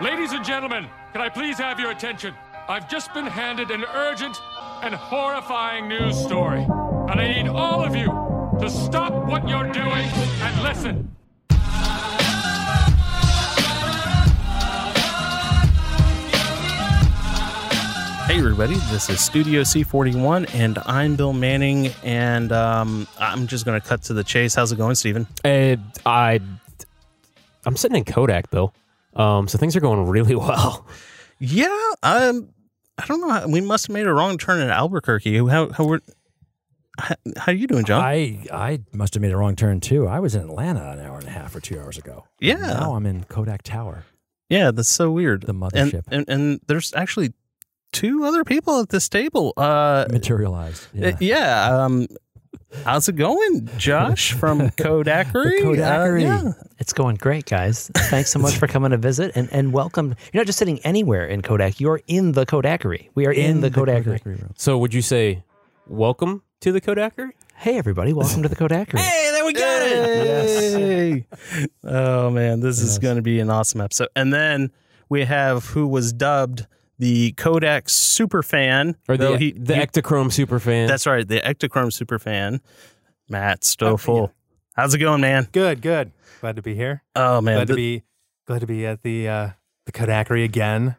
Ladies and gentlemen, can I please have your attention? I've just been handed an urgent and horrifying news story. And I need all of you to stop what you're doing and listen. Hey, everybody, this is Studio C41, and I'm Bill Manning, and um, I'm just going to cut to the chase. How's it going, Steven? Uh, I, I'm sitting in Kodak, Bill. Um, so things are going really well. Yeah, um, I don't know. how- We must have made a wrong turn in Albuquerque. How how were how, how you doing, John? I I must have made a wrong turn too. I was in Atlanta an hour and a half or two hours ago. Yeah. Now I'm in Kodak Tower. yeah, that's so weird. The and, mothership. and and there's actually two other people at this table. Uh, Materialized. yeah. Yeah. yeah um, how's it going, Josh from Kodakery? The Kodakery. Uh, yeah. It's going great, guys. Thanks so much for coming to visit and, and welcome. You're not just sitting anywhere in Kodak, you're in the Kodakery. We are in, the, Kodakery. room. So would you say welcome to the Kodaker? Hey, everybody, welcome to the Kodakery. Hey, there we got Hey! Oh man, this is going to be an awesome episode. And then we have who was dubbed the Kodak superfan, Or the he, the he- Ektachrome superfan. that's right, the Ektachrome super fan, Matt Stoffel. How's it going, man? Good, good. Glad to be here. Oh man, glad to be glad to be at the uh the Kodakery again.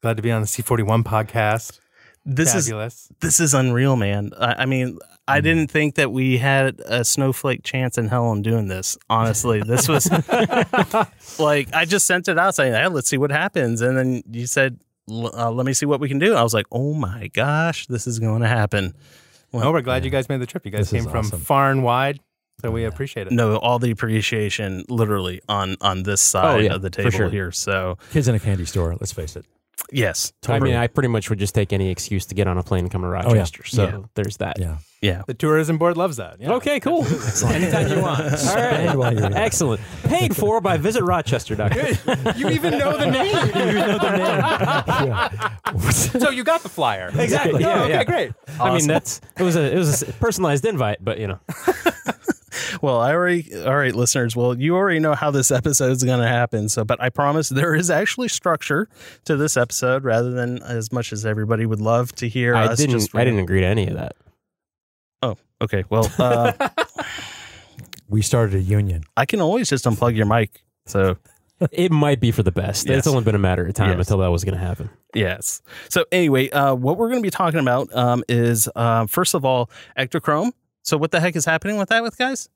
Glad to be on the C41 podcast. this is this is unreal, man. I, I mean, Mm. I didn't think that we had a snowflake chance in hell on doing this. Honestly, this was like I just sent it out saying, "Hey, let's see what happens," and then you said, "L- uh, "Let me see what we can do." I was like, "Oh my gosh, this is going to happen." oh, we're glad you guys made the trip. You guys This came from awesome. far and wide, so we appreciate it. No, all the appreciation, literally on on this side Oh, yeah, of the table sure. here. So Kids in a candy store. Let's face it. Yes, I mean, I pretty much would just take any excuse to get on a plane and come to oh, yeah. Rochester. So Yeah. there's that. Yeah. yeah. The tourism board loves that. Yeah. Okay, cool. Anytime you want. All Spend while you're right. here. Excellent. Paid for by Visit visitrochester.com. you even know the name. so you got the flyer. Exactly. Yeah, Oh, okay, yeah. great. I mean, that's it was a it was a personalized invite, but you know. Well, I already, all right, listeners. Well, you already know how this episode is going to happen. So, but I promise there is actually structure to this episode rather than as much as everybody would love to hear I us didn't just. I didn't agree to any of that. Oh, okay. Well, uh, We started a union. I can always just unplug your mic. So, It might be for the best. Yes. It's only been a matter of time Yes. until that was going to happen. yes. So, anyway, uh, what we're going to be talking about um, is, uh, first of all, Ektachrome. So, what the heck is happening with that, with guys?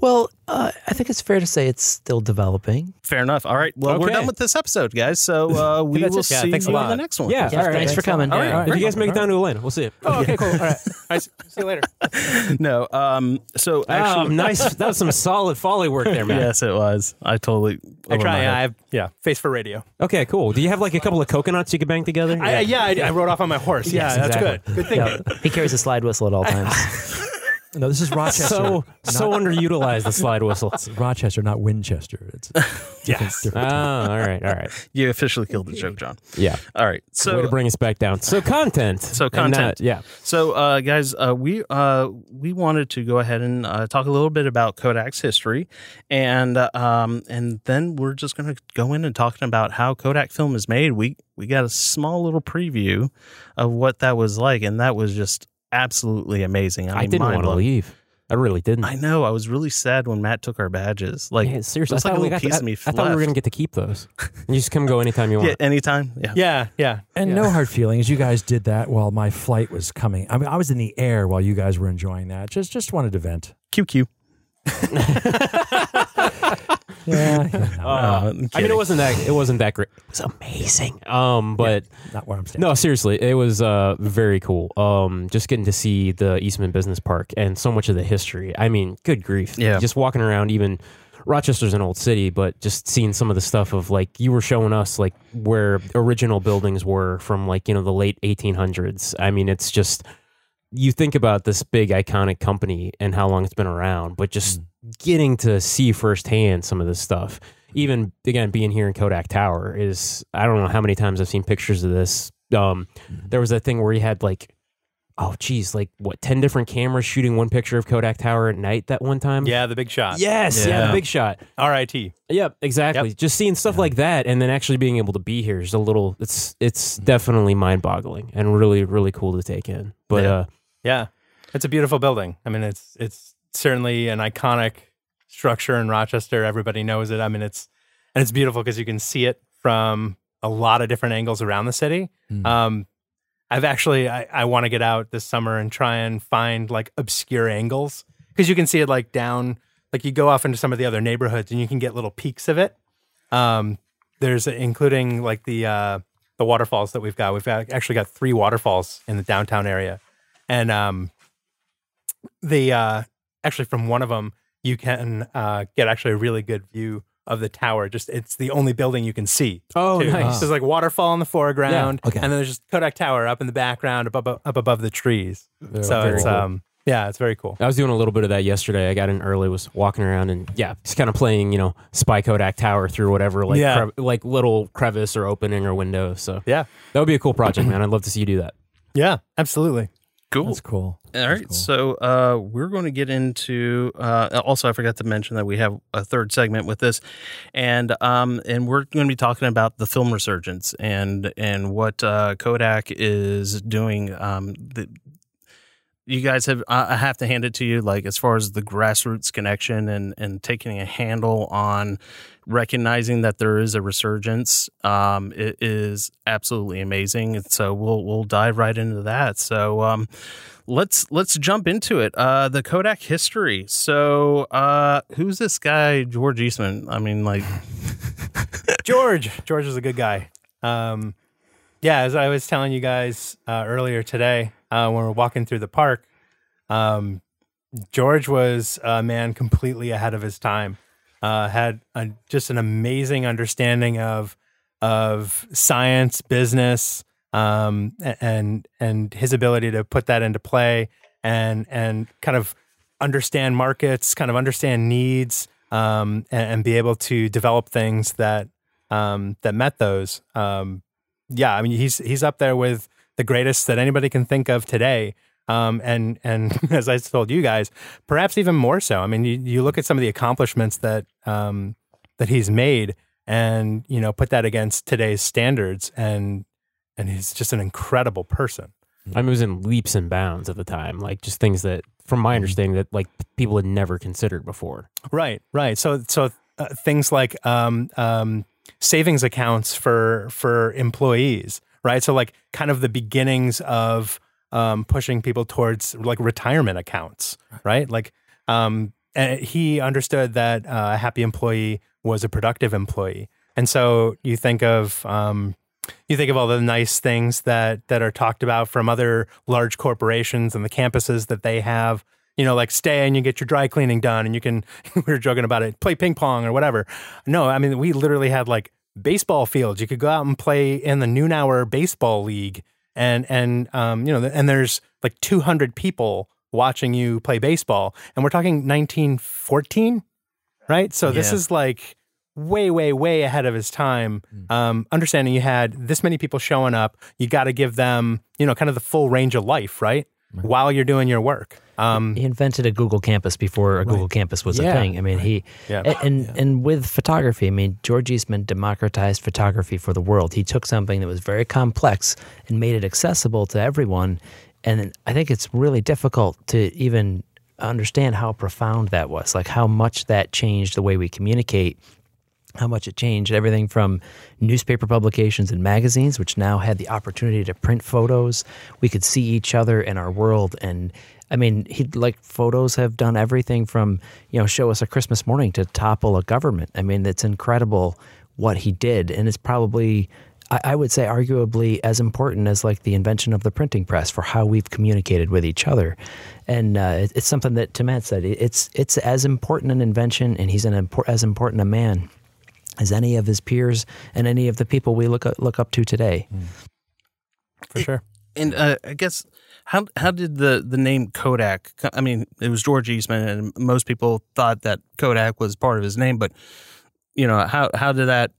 Well, uh, I think it's fair to say it's still developing. Fair enough. All right. Well, we're done with this episode, guys. So, uh, we will it. Yeah, see thanks a you in the next one. Yeah. Yeah, all right. thanks for coming. All right. Yeah. If you guys make it down to Atlanta, we'll see you. Oh, okay, cool. All right. All right. See you later. No. Um. So Oh, actually, nice. That was some solid foley work there, man. Yes, it was. I totally. I over try. I have yeah, face for radio. Okay, cool. Do you have like a couple of coconuts you could bang together? I, yeah, I, I rode off on my horse. Yeah, Yes, that's exactly. good. Good thing. He carries a slide whistle at all times. No, this is Rochester. So so underutilized the slide whistle. It's Rochester, not Winchester. It's Yes. Ah, all right, all right. You officially killed the joke, John. Yeah. All right. So Way So to bring us back down. So content. So And not- content. yeah. So, uh, guys, uh, we uh, we wanted to go ahead and uh, talk a little bit about Kodak's history, and uh, um, and then we're just going to go in and talking about how Kodak film is made. We we got a small little preview of what that was like, and that was just absolutely amazing. I, I, mean, didn't want to leave. I really didn't. I know. I was really sad when Matt took our badges. Like, yeah, seriously, it's I like thought a we little got to- piece I, of me I thought we were going to get to keep those. And you just come go anytime you want. yeah, anytime. Yeah. Yeah, yeah. and yeah. no hard feelings. You guys did that while my flight was coming. I mean, I was in the air while you guys were enjoying that. Just just wanted to vent. QQ. Yeah, yeah, no, Uh, I'm I mean, it wasn't that. It wasn't that great. It was amazing. Um, but not where I'm standing. no, seriously, it was uh very cool. Um, just getting to see the Eastman Business Park and so much of the history. I mean, good grief. Yeah. Just walking around, even Rochester's an old city, but just seeing some of the stuff of like you were showing us like where original buildings were from like you know the late 1800s. I mean, it's just you think about this big iconic company and how long it's been around, but just getting to see firsthand some of this stuff. Even again, being here in Kodak Tower is I don't know how many times I've seen pictures of this. Um, there was that thing where he had like oh geez, like what ten different cameras shooting one picture of Kodak Tower at night that one time. Yeah, the big shot. Yes, yeah, Yeah. the big shot. R.I.T. Yep, exactly. Just seeing stuff like that and then actually being able to be here is a little it's it's definitely mind-boggling and really really cool to take in. But Yeah. uh Yeah, it's a beautiful building. I mean, it's it's certainly an iconic structure in Rochester. Everybody knows it. I mean, it's and it's beautiful because you can see it from a lot of different angles around the city. Mm. Um, I've actually I, I want to get out this summer and try and find like obscure angles because you can see it like down like you go off into some of the other neighborhoods and you can get little peaks of it. Um, there's including like the uh, the waterfalls that we've got. We've got, actually got three waterfalls in the downtown area, and um, the uh, actually from one of them you can uh, get actually a really good view of the tower. Just it's the only building you can see. Oh, too. nice. So there's like waterfall in the foreground, okay. and then there's just Kodak Tower up in the background, up above, up above the trees. so it's cool. um yeah, it's very cool. I was doing a little bit of that yesterday. I got in early, was walking around, and yeah, just kind of playing, you know, Spy Kodak Tower through whatever, like, Yeah. crev- like little crevice or opening or window. So Yeah, that would be a cool project, man. I'd love to see you do that. yeah, absolutely. Cool. That's cool. All right, so uh, we're going to get into. Uh, also, I forgot to mention that we have a third segment with this, and um, and we're going to be talking about the film resurgence and and what uh, Kodak is doing. Um, the, you guys have I I have to hand it to you, like as far as the grassroots connection and and taking a handle on recognizing that there is a resurgence. Um, it is absolutely amazing. And so we'll we'll dive right into that. So um, let's let's jump into it. Uh, the Kodak history. So uh, who's this guy, George Eastman? I mean, like, George. George is a good guy. Um, yeah, as I was telling you guys uh, earlier today, uh, when we are walking through the park, um, George was a man completely ahead of his time. Uh, had a, just an amazing understanding of of science, business, um, and and his ability to put that into play and and kind of understand markets, kind of understand needs, um, and, and be able to develop things that um, that met those. Um, yeah, I mean he's he's up there with the greatest that anybody can think of today. Um, and and as I told you guys, perhaps even more so. I mean, you, you look at some of the accomplishments that um, that he's made, and you know, put that against today's standards, and and he's just an incredible person. I mean, it was in leaps and bounds at the time, like just things that, from my understanding, that like people had never considered before. Right, right. So, so uh, things like um, um, savings accounts for for employees, right? So, like, kind of the beginnings of um, pushing people towards like retirement accounts, right? Like, um, and he understood that uh, a happy employee was a productive employee, and so you think of um, you think of all the nice things that that are talked about from other large corporations and the campuses that they have. You know, like stay and you get your dry cleaning done, and you can. we were joking about it, play ping pong or whatever. No, I mean we literally had like baseball fields. You could go out and play in the noon hour baseball league, and and um, you know, and there's like 200 people watching you play baseball, and we're talking 1914, right? So this Yeah. is like way, way, way ahead of his time. Um, understanding you had this many people showing up, you got to give them, you know, kind of the full range of life, right? While you're doing your work. Um, He invented a Google campus before a Google campus was Yeah. a thing. I mean, he Yeah. and and with photography, I mean, George Eastman democratized photography for the world. He took something that was very complex and made it accessible to everyone. And I think it's really difficult to even understand how profound that was, like how much that changed the way we communicate how much it changed everything from newspaper publications and magazines, which now had the opportunity to print photos. We could see each other in our world. And I mean, he like photos have done everything from, you know, show us a Christmas morning to topple a government. I mean, it's incredible what he did. And it's probably, I, I would say, arguably as important as like the invention of the printing press for how we've communicated with each other. And uh, it- it's something that, to Matt said, it- it's, it's as important an invention and he's an impor- as important a man as any of his peers and any of the people we look look up to today. for sure. and uh, I guess how how did the the name Kodak? I mean, it was George Eastman, and most people thought that Kodak was part of his name, but you know how how did that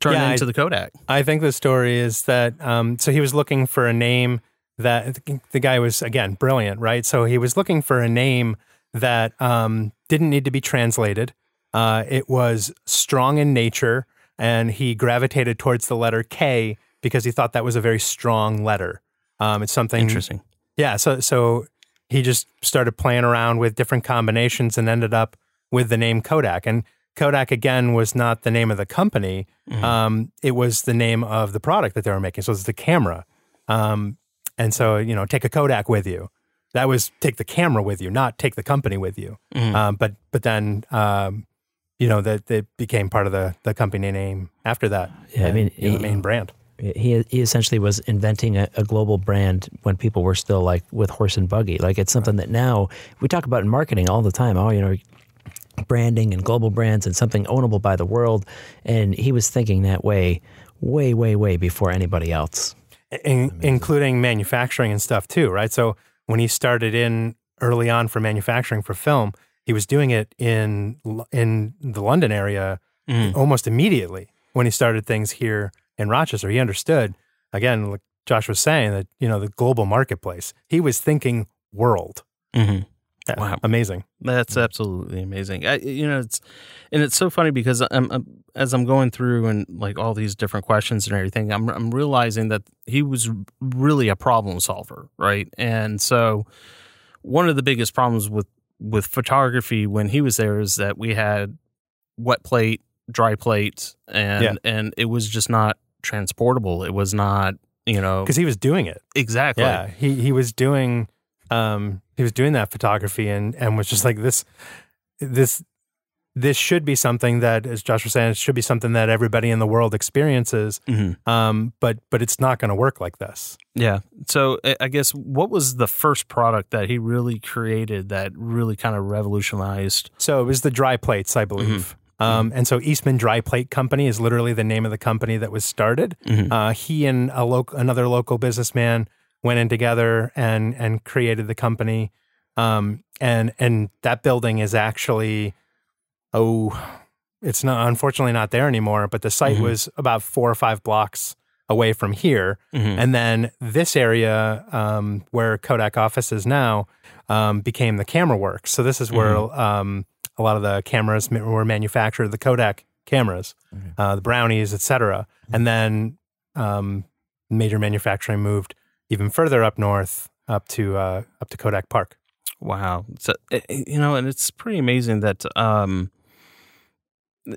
turn Yeah, I- into the Kodak? I think the story is that um, so he was looking for a name that the guy was again brilliant, right? So he was looking for a name that um, didn't need to be translated. Uh, it was strong in nature, and he gravitated towards the letter K because he thought that was a very strong letter. Um, it's something Interesting. yeah, so so he just started playing around with different combinations and ended up with the name Kodak. And Kodak again was not the name of the company; um, it was the name of the product that they were making. So it's the camera. Um, and so you know, take a Kodak with you. That was take the camera with you, not take the company with you. Um, but but then um, you know that it became part of the the company name after that. Yeah, I mean, know, the main brand. he he essentially was inventing a, a global brand when people were still like with horse and buggy. Like it's something that now we talk about in marketing all the time. Oh, you know, branding and global brands and something ownable by the world. And he was thinking that way, way, way, way before anybody else. in, including manufacturing and stuff too, right? So when he started in early on for manufacturing for film, he was doing it in in the London area almost immediately when he started things here in Rochester. He understood again, like Josh was saying, that you know the global marketplace. He was thinking world. hmm Yeah, Wow. amazing. That's absolutely amazing. I, you know, it's and it's so funny because I'm, I'm as I'm going through and like all these different questions and everything, I'm I'm realizing that he was really a problem solver, right? And so one of the biggest problems with with photography when he was there is that we had wet plate, dry plate, and Yeah. and it was just not transportable. It was not, you know, Because he was doing it. exactly. Yeah, he he was doing um he was doing that photography and and was just like this this this should be something that as Josh was saying it should be something that everybody in the world experiences Mhm. um but but it's not going to work like this. Yeah. So I- guess what was the first product that he really created that really kind of revolutionized? So it was the dry plates, I believe. Um, and so Eastman Dry Plate Company is literally the name of the company that was started. Mhm. Uh, he and a local, another local businessman went in together and and created the company. Um, and and that building is actually, oh, it's not unfortunately not there anymore. But the site Mhm. was about four or five blocks away from here. Mhm. And then this area um, where Kodak office is now um, became the camera works. So this is where um, a lot of the cameras were manufactured, the Kodak cameras, uh, the brownies, et cetera. And then um, major manufacturing moved even further up north, up to uh, up to Kodak Park. Wow. So, eh, eh, you know, and it's pretty amazing that um,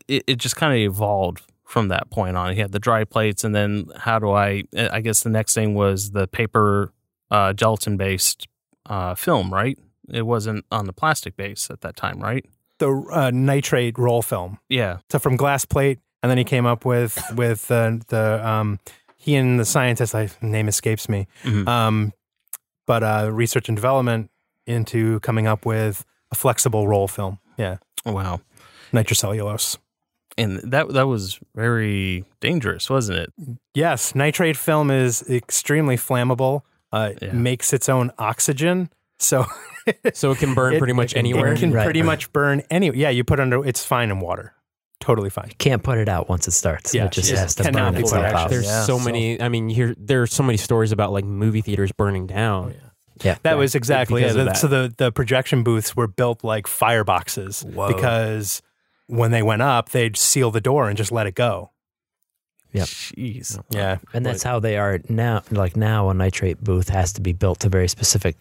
it, it just kind of evolved from that point on. He had the dry plates, and then how do I? eh, I guess the next thing was the paper uh, gelatin based uh, film, right? It wasn't on the plastic base at that time, right? The uh, nitrate roll film. Yeah. So from glass plate, and then he came up with with uh, the um, he and the scientist, I name escapes me, Mhm. um, but uh, research and development into coming up with a flexible roll film. Yeah, Wow. Nitrocellulose. And that that was very dangerous, wasn't it? Yes, nitrate film is extremely flammable. Uh, Yeah. Makes its own oxygen, so So it can burn it- pretty much it- anywhere. It can Right, pretty right. much burn any. Yeah, you put under. It's fine in water. Totally fine. Can't put it out once it starts. Yeah, it just it has to cannot burn be put itself out. out. There's Yeah. so So- many. I mean, here there are so many stories about like movie theaters burning down. Yeah. That was exactly because it. of The- that. So the the projection booths were built like fireboxes because when they went up, they'd seal the door and just let it go. Yep. Jeez. Yeah, And that's how they are now. Like now, a nitrate booth has to be built to very specific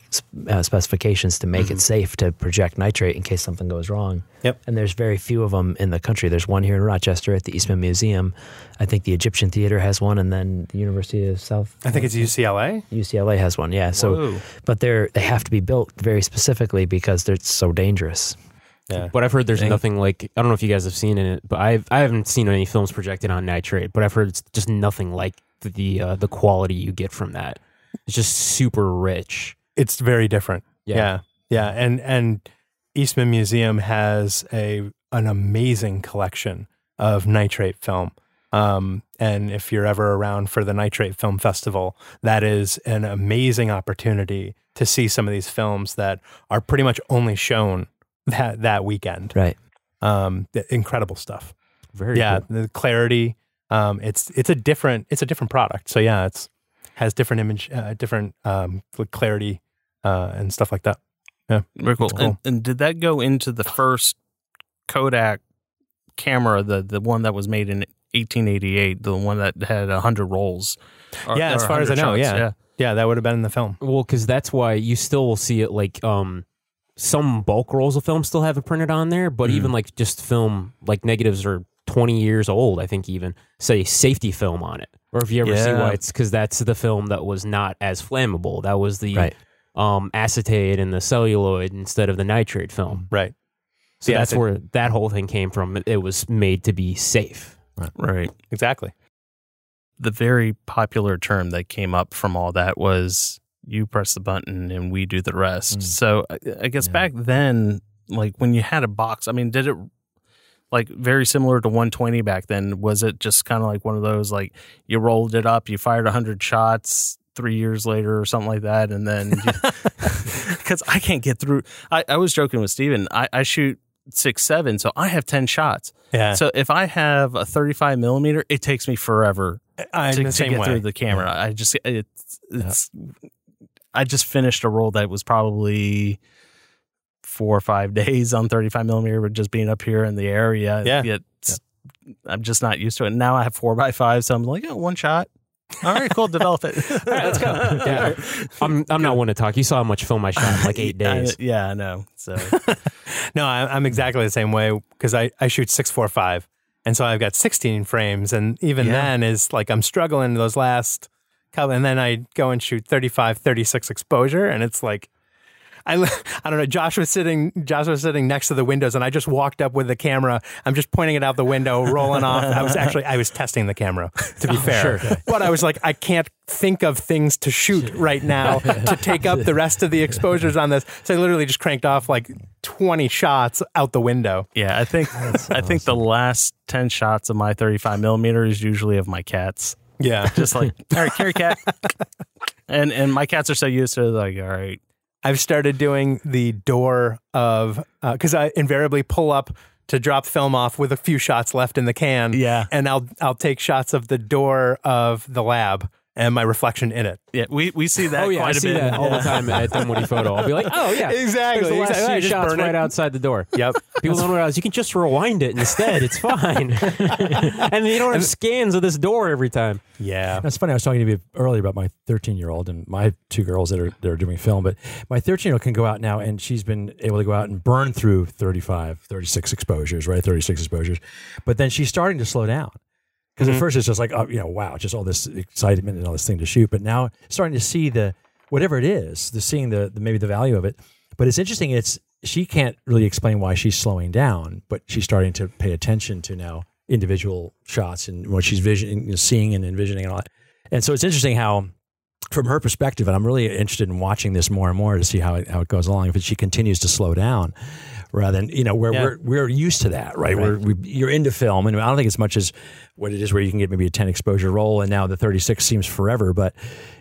uh, specifications to make it safe to project nitrate in case something goes wrong. Yep. And there's very few of them in the country. There's one here in Rochester at the Eastman Museum. I think the Egyptian Theater has one, and then the University of South. I think it's UCLA. UCLA has one. Yeah. So, Whoa. but they're they have to be built very specifically because they're so dangerous. Yeah, But I've heard there's Dang. nothing like I don't know if you guys have seen it, but I've I haven't seen any films projected on nitrate. But I've heard it's just nothing like the the, uh, the quality you get from that. It's just super rich. it's very different. Yeah. yeah, yeah. And and Eastman Museum has a an amazing collection of nitrate film. Um, and if you're ever around for the Nitrate Film Festival, that is an amazing opportunity to see some of these films that are pretty much only shown that that weekend. Right. Um, the incredible stuff. Very yeah, cool. the clarity. Um, it's it's a different it's a different product. So yeah, it's has different image, uh, different um, clarity uh, and stuff like that. Yeah, very cool. Cool. And, and did that go into the first Kodak camera, the the one that was made in 1888, the one that had 100 rolls? Or- Yeah, as far as I know, shots, yeah. Yeah, that would have been in the film. Well, because that's why you still will see it like um some bulk rolls of film still have it printed on there, but even like just film like negatives are twenty years old. I think even say safety film on it, or if you ever see Yeah. why it's because that's the film that was not as flammable. That was the Right. um acetate and the celluloid instead of the nitrate film. Right. So Yeah, that's where that whole thing came from. It- It was made to be safe. Right. Exactly. The very popular term that came up from all that was you press the button and we do the rest. Mm. So I, I guess Yeah. back then, like when you had a box, I mean, did it like very similar to 120 back then? Was it just kind of like one of those like you rolled it up, you fired 100 shots three years later or something like that? And then because I can't get through, I, I was joking with Steven, I, I shoot six, seven, so I have 10 shots. Yeah. So if I have a 35 millimeter, it takes me forever I'm to, to get way. through the camera. I just it's it's I just finished a roll that was probably four or five days on 35 millimeter, but just being up here in the area, Yeah. it's, I'm just not used to it. Now I have four by five, so I'm like, oh, one shot. All right, cool. Develop it. All right, let's go. Yeah, I'm I'm not one to talk. You saw how much film I shot in like eight I- days. yeah, I know. So No, I, I'm exactly the same way because I, I shoot six four five, and so I've got 16 frames, and even Yeah. then is like I'm struggling those last couple, and then I go and shoot 35, 36 exposure, and it's like. I, I don't know. Josh was sitting. Josh was sitting next to the windows, and I just walked up with the camera. I'm just pointing it out the window, rolling off. I was actually I was testing the camera, to be fair. But I was like, I can't think of things to shoot right now to take up the rest of the exposures on this. So I literally just cranked off like 20 shots out the window. yeah, I think I think the last 10 shots of my 35 millimeter is usually of my cats. Yeah. Just like, all right, carry cat. And and my cats are so used to it, like, all right, I've started doing the door of uh, because I invariably pull up to drop film off with a few shots left in the can. Yeah. and I'll I'll take shots of the door of the lab and my reflection in it. Yeah, we, we see that Oh yeah, quite I a see bit. that all the time at Dunwoody Photo. I'll be like, oh yeah, Exactly, There's the last exactly. few Just shots burn it. right outside the door. Yep. People don't realize you can just rewind it instead. It's fine, and you don't have scans of this door every time. yeah. That's funny. I was talking to you earlier about my 13 year old and my two girls that are that are doing film, but my 13 year old can go out now and she's been able to go out and burn through 35, 36 exposures, right? 36 exposures. But then she's starting to slow down. Because at mm-hmm. first it's just like, oh, you know, wow, just all this excitement and all this thing to shoot. But now starting to see the whatever it is, the seeing the, the maybe the value of it. But it's interesting. It's she can't really explain why she's slowing down, but she's starting to pay attention to now individual shots and what she's visioning, seeing and envisioning and all that. And so it's interesting how, from her perspective, and I'm really interested in watching this more and more to see how it, how it goes along. If she continues to slow down, rather than you know where Yeah. we're we're used to that, right? We're, we, you're into film, and I don't think it's much as what it is where you can get maybe a 10 exposure roll, and now the 36 seems forever. But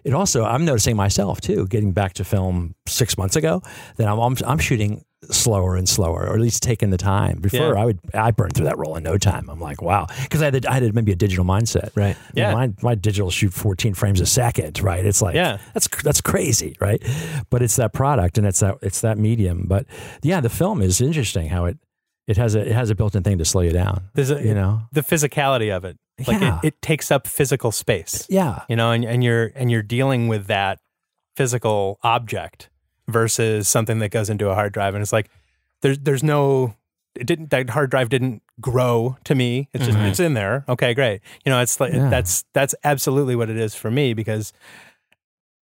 it also, I'm noticing myself too, getting back to film six months ago, that I'm I'm, I'm shooting slower and slower, or at least taking the time. Before Yeah. I would I burned through that roll in no time. I'm like, wow, because I had I had maybe a digital mindset, Right. You know, Yeah. my my digital shoot 14 frames a second, right? It's like Yeah. that's that's crazy, right? But it's that product and it's that it's that medium. But yeah, the film is interesting how it it has a it has a built-in thing to slow you down. There's a, You know, the physicality of it. Like Yeah. it, it takes up physical space. yeah, you know, and, and you're and you're dealing with that physical object versus something that goes into a hard drive, and it's like there's there's no it didn't that hard drive didn't grow to me. It's just it's in there. Okay, great. You know, it's like Yeah. that's that's absolutely what it is for me because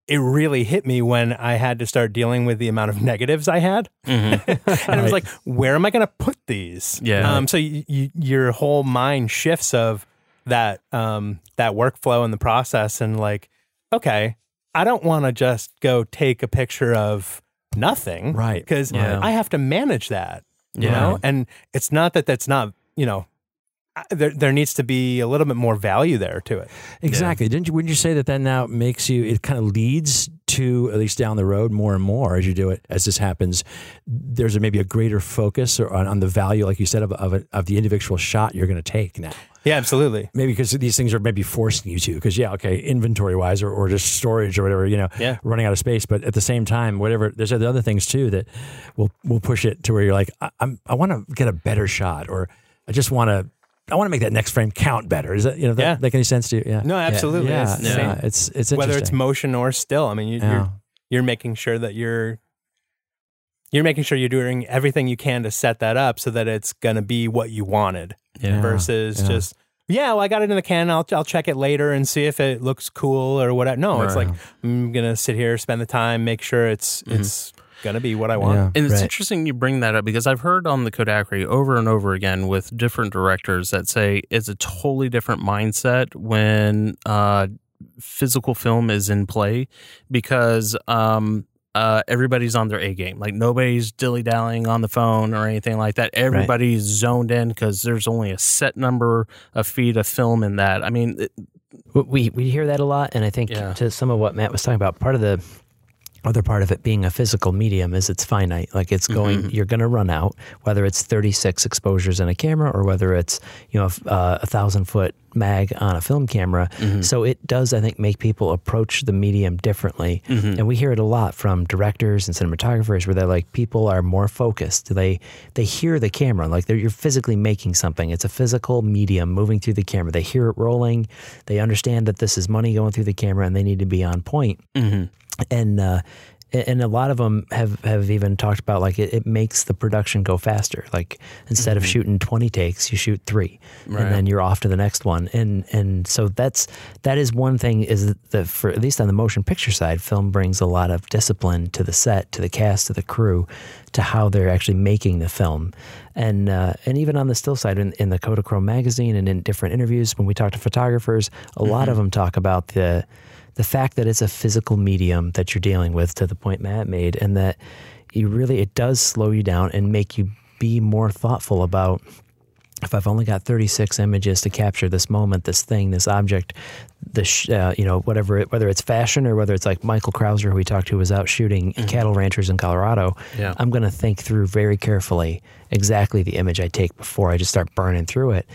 it really hit me when I had to start dealing with the amount of negatives I had, and it was like, where am I going to put these? Yeah. Um. So you, you, your whole mind shifts of that um that workflow and the process, and like, okay, I don't want to just go take a picture of nothing, Right. Because Yeah. I have to manage that, you Yeah. know. And it's not that that's not you know there there needs to be a little bit more value there to it. Exactly. Didn't you? Wouldn't you say that that now makes you? It kind of leads to at least down the road more and more as you do it. As this happens, there's a, maybe a greater focus or on, on the value, like you said, of of, a, of the individual shot you're going to take now. Yeah, absolutely. Maybe because these things are maybe forcing you to. Because yeah, okay, inventory wise or, or just storage or whatever, you know, Yeah. running out of space. But at the same time, whatever, there's other other things too that will will push it to where you're like, I, I'm I want to get a better shot, or I just want to. I want to make that next frame count better. Is that you know that Yeah. make any sense to you? Yeah. No, absolutely. Yeah, It's the yeah, same. it's it's Whether it's motion or still. I mean, you, Yeah. you're you're making sure that you're you're making sure you're doing everything you can to set that up so that it's going to be what you wanted Yeah. versus yeah. just yeah, well, I got it in the can. I'll I'll check it later and see if it looks cool or whatever. No, it's like I'm gonna sit here, spend the time, make sure it's mm-hmm. it's gonna be what I want. Yeah. And it's Right. interesting you bring that up because I've heard on the Kodakery over and over again with different directors that say it's a totally different mindset when uh, physical film is in play because um, uh, everybody's on their A game. Like nobody's dilly dallying on the phone or anything like that. Everybody's zoned in because there's only a set number of feet of film in that. I mean, it, we we hear that a lot, and I think Yeah. to some of what Matt was talking about, part of the other part of it being a physical medium is it's finite. Like it's going, Mhm. you're going to run out. Whether it's 36 exposures in a camera or whether it's you know uh, a thousand foot mag on a film camera. So it does, I think, make people approach the medium differently. And we hear it a lot from directors and cinematographers where they're like, people are more focused. They they hear the camera, like they're, you're physically making something. It's a physical medium moving through the camera. They hear it rolling. They understand that this is money going through the camera, and they need to be on point and uh, and a lot of them have, have even talked about like it, it makes the production go faster. Like instead of shooting twenty takes, you shoot three, Right. and then you're off to the next one. And and so that's that is one thing is that for at least on the motion picture side, film brings a lot of discipline to the set, to the cast, to the crew, to how they're actually making the film. And uh, and even on the still side, in, in the Kodachrome magazine and in different interviews, when we talk to photographers, a lot of them talk about the the fact that it's a physical medium that you're dealing with to the point Matt made and that you really it does slow you down and make you be more thoughtful about if I've only got 36 images to capture this moment, this thing, this object, this uh, you know whatever it, whether it's fashion or whether it's like Michael Krauser who we talked to was out shooting cattle ranchers in Colorado, Yeah. I'm going to think through very carefully exactly the image I take before I just start burning through it.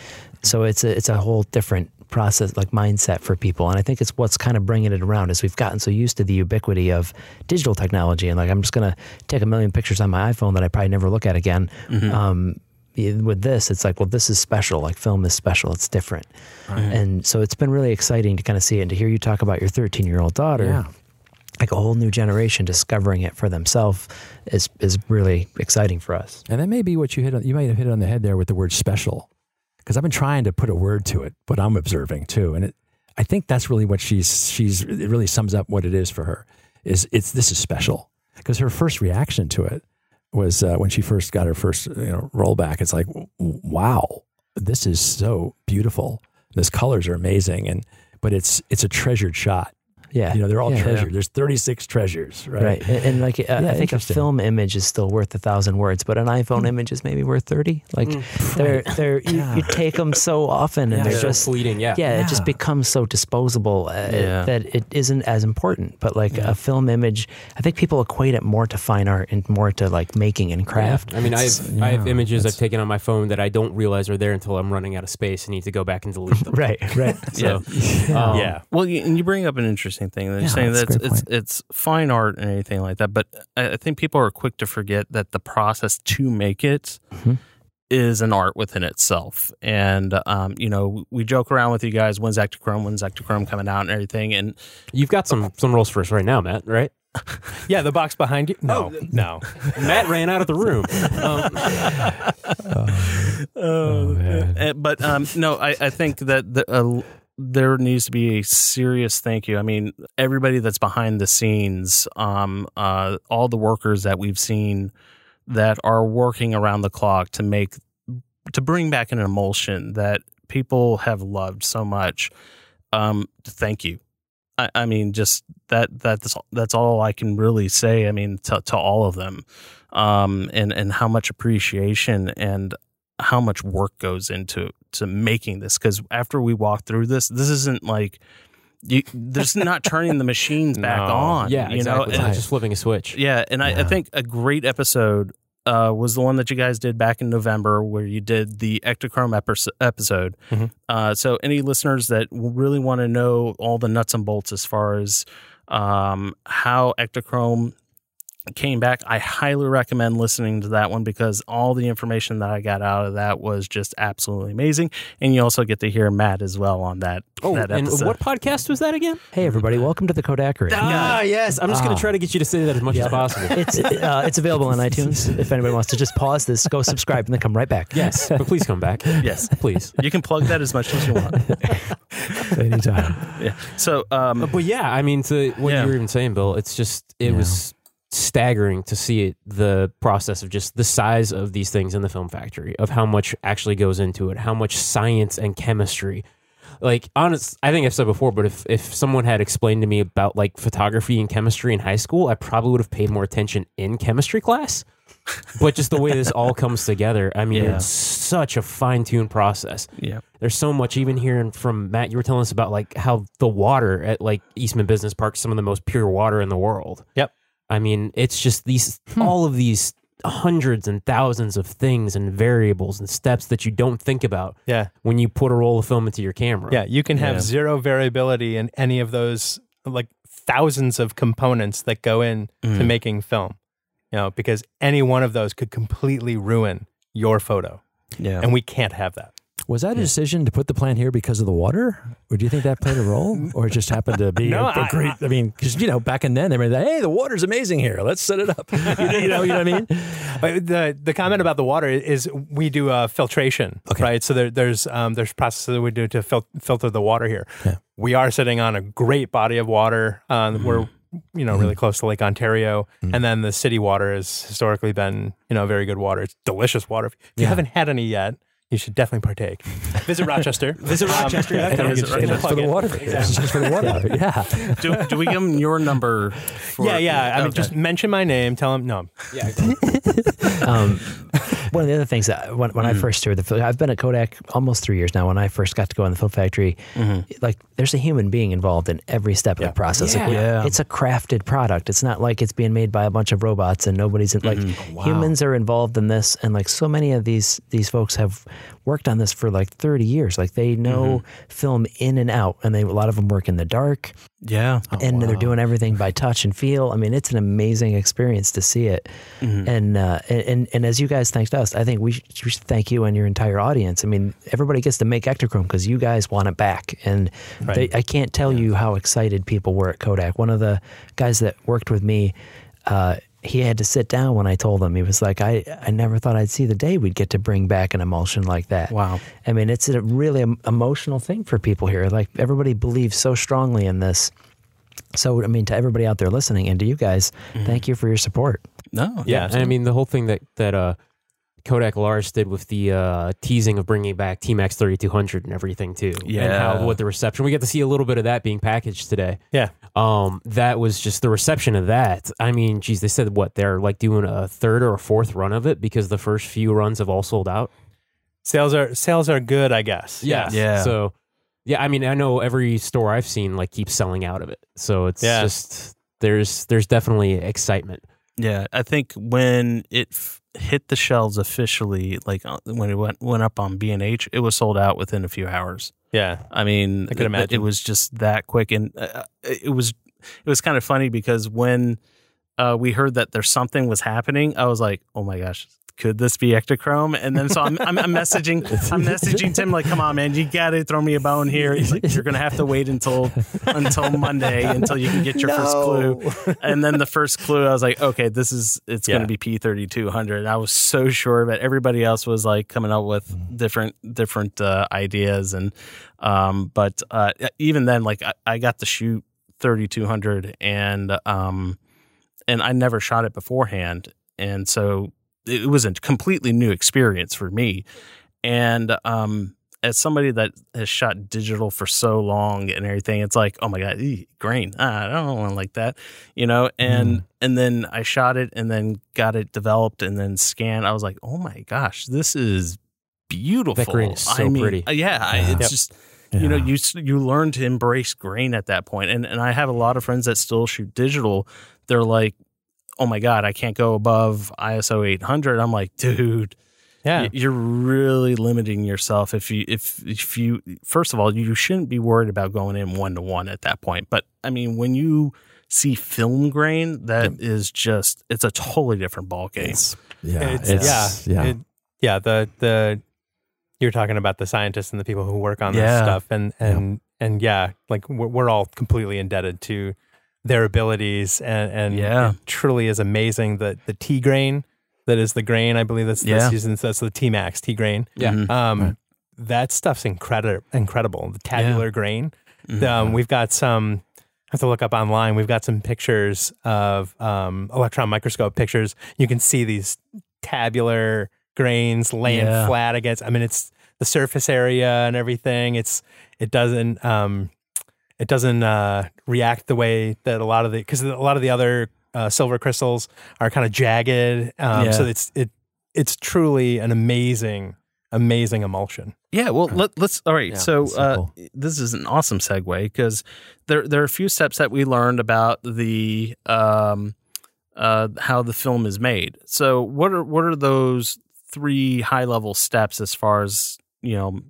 So it's a it's a whole different process like mindset for people. And i think it's what's kind of bringing it around is we've gotten so used to the ubiquity of digital technology. And like i'm just going to take a million pictures on my iphone that i probably never look at again. Um, with this it's like well this is special. Like film is special. It's different. And so it's been really exciting to kind of see it and to hear you talk about your 13 year old daughter. Yeah. like a whole new generation discovering it for themselves is is really exciting for us. And that may be what you hit on. You might have hit it on the head there with the word special, because I've been trying to put a word to it, but I'm observing too, and it. I think that's really what she's she's. It really sums up what it is for her. Is it's this is special because her first reaction to it was uh, when she first got her first you know rollback. It's like wow, this is so beautiful. These colors are amazing, and but it's it's a treasured shot. Yeah You know, they're all Yeah. treasured. There's 36 treasures, right? Right. And, and like, uh, I think a film image is still worth a thousand words, but an iPhone image is maybe worth 30. Like they're, they're, you, you take them so often and Yeah, they're so just, fleeting. Yeah. yeah, it just becomes so disposable uh, Yeah. that it isn't as important. But like a film image, I think people equate it more to fine art and more to like making and craft. I mean, I It's- have, I have images I've taken on my phone that I don't realize are there until I'm running out of space and need to go back and delete them. Right, right. So, Yeah. um, yeah. Well, you, and you bring up an interesting thing. They're Yeah, saying that's that great it's it's fine art and anything like that, but I, I think people are quick to forget that the process to make it is Mhm. an art within itself. And um, you know, we joke around with you guys when's Ektachrome, when's Ektachrome coming out, and everything. And You've got some some rolls for us right now, Matt. Right? Yeah, the box behind you. No, no. Matt ran out of the room. Um, Oh, man. Uh, but um, no, I, I think that the, uh, there needs to be a serious thank you. I mean, everybody that's behind the scenes, um, uh, all the workers that we've seen that are working around the clock to make to bring back an emulsion that people have loved so much. Um, thank you. I, I mean, just that that's that's all I can really say. I mean, to, to all of them, um, and and how much appreciation and how much work goes into to making this because after we walk through this, this isn't like you. There's not turning the machines back No. on. Yeah, you exactly. know, It's and- just flipping a switch. yeah, and I, I think a great episode uh, was the one that you guys did back in November, where you did the Ektachrome epis- episode. Mhm. Uh, so, any listeners that really want to know all the nuts and bolts as far as um, how Ektachrome came back, I highly recommend listening to that one because all the information that I got out of that was just absolutely amazing. And you also get to hear Matt as well on that. Oh, that and episode. what podcast was that again? Hey, everybody, welcome to the Kodakery. Ah, yes. I'm just going Ah. to try to get you to say that as much as possible. It's uh, it's available on iTunes. If anybody wants to just pause this, go subscribe, and then come right back. yes, but please come back. Yes. please. You can plug that as much as you want. anytime. Yeah. So, um, Uh, But yeah, I mean, to what Yeah. you were even saying, Bill, it's just it Yeah. was staggering to see it, the process of just the size of these things in the film factory, of how much actually goes into it, how much science and chemistry. Like honest, I think I've said before, but if if someone had explained to me about like photography and chemistry in high school, I probably would have paid more attention in chemistry class. but just the way this all comes together, I mean, Yeah. it's such a fine tuned process yeah. there's so much even hearing from Matt. You were telling us about like how the water at like Eastman Business Park, is some of the most pure water in the world. Yep. I mean, it's just these all of these hundreds and thousands of things and variables and steps that you don't think about Yeah. when you put a roll of film into your camera. Yeah, you can have Yeah. zero variability in any of those like thousands of components that go in to Mm. making film. You know, because any one of those could completely ruin your photo. Yeah. And we can't have that. Was that a decision to put the plant here because of the water, or do you think that played a role, or it just happened to be No, a, a I- great? I, mean, because you know, back in then they were like, "Hey, the water's amazing here. Let's set it up." you, know, you know, what I mean? But the the comment about the water is we do uh, filtration, Okay. right? So there, there's um, there's processes that we do to fil- filter the water here. Yeah. We are sitting on a great body of water. Um, We're you know really close to Lake Ontario, and then the city water has historically been you know very good water. It's delicious water. If you Yeah. haven't had any yet, you should definitely partake. Visit Rochester. Visit Rochester. And is it's it right? just for the water. It's just for the water. Yeah. do, do we give them your number? For, yeah, yeah. I mean, Okay. just mention my name. Tell them no. yeah. Um, one of the other things that when, when I mm-hmm. first toured the film, I've been at Kodak almost three years now. When I first got to go in the film factory, mm-hmm. like there's a human being involved in every step of the process. Like, Yeah. It's a crafted product. It's not like it's being made by a bunch of robots and nobody's in, like mm-hmm. oh, humans are involved in this. And like so many of these these folks have worked on this for like 30 years. Like they know film in and out, and they a lot of them work in the dark yeah. and they're doing everything by touch and feel. I mean, it's an amazing experience to see it. And, uh, and and as you guys thanked us, I think we should, we should thank you and your entire audience. I mean, everybody gets to make Ektachrome because you guys want it back, and they, I can't tell you how excited people were at Kodak. One of the guys that worked with me. Uh, he had to sit down when I told him. He was like, I, I never thought I'd see the day we'd get to bring back an emulsion like that. Wow. I mean, it's a really emotional thing for people here. Like everybody believes so strongly in this. So, I mean, to everybody out there listening, and to you guys, thank you for your support. No. Yeah. And I mean, the whole thing that that uh, Kodak Alaris did with the uh, teasing of bringing back T Max 3200 and everything too, and Yeah. how what the reception. We got to see a little bit of that being packaged today. Yeah. Um, that was just the reception of that. I mean, geez, they said what they're like doing a third or a fourth run of it because the first few runs have all sold out. Sales are sales are good, I guess. Yeah. Yeah. So, yeah, I mean, I know every store I've seen like keeps selling out of it. So it's Yeah. just there's there's definitely excitement. Yeah, I think when it f- hit the shelves officially, like uh, when it went went up on B and H, it was sold out within a few hours. Yeah. I mean, I could imagine. it was just that quick, and uh, it was it was kind of funny because when uh, we heard that there's something was happening, I was like, oh my gosh. Could this be Ektachrome? And then so I'm, I'm, I'm messaging, I'm messaging Tim like, come on, man, you got to throw me a bone here. He's like, you're gonna have to wait until until Monday until you can get your first clue. And then the first clue, I was like, okay, this is it's Yeah. gonna be P thirty two hundred. I was so sure of it. Everybody else was like coming up with different different uh, ideas, and um, but uh, even then, like I, I got to shoot thirty two hundred, and um, and I never shot it beforehand, and so it was a completely new experience for me. And um, as somebody that has shot digital for so long and everything, it's like, oh my god, grain. Ah, I don't want like that, you know. And and then I shot it and then got it developed and then scanned. I was like, oh my gosh, this is beautiful. That grain is so I mean, pretty. uh, Yeah, I- it's Yep. just you know you you learn to embrace grain at that point, and and I have a lot of friends that still shoot digital. They're like, oh my god, I can't go above ISO 800. I'm like, dude. Yeah. You're really limiting yourself if you if if you first of all you shouldn't be worried about going in one to one at that point. But I mean when you see film grain, that is just it's a totally different ball game. It's, yeah, It's, it's, yeah, yeah. it- yeah. The the you're talking about the scientists and the people who work on this stuff, and and and yeah, like we're, we're all completely indebted to their abilities, and and Yeah. it truly is amazing that the T grain that is the grain. I believe that's Yeah. the season. That's the T Max T grain. Yeah. Mhm. Um, Right. that stuff's incredible. Incredible. The tabular grain. Mhm. Um, we've got some. I have to look up online. We've got some pictures of um, electron microscope pictures. You can see these tabular grains laying Yeah. flat against. I mean, it's the surface area and everything. It's it doesn't um, it doesn't uh, react the way that a lot of the because a lot of the other uh, silver crystals are kind of jagged. Um, Yeah. So it's it it's truly an amazing amazing emulsion. Yeah, well, let, let's. All right, Yeah, so, that's so uh, cool. this is an awesome segue because there there are a few steps that we learned about the um, uh, how the film is made. So, what are what are those three high level steps as far as you know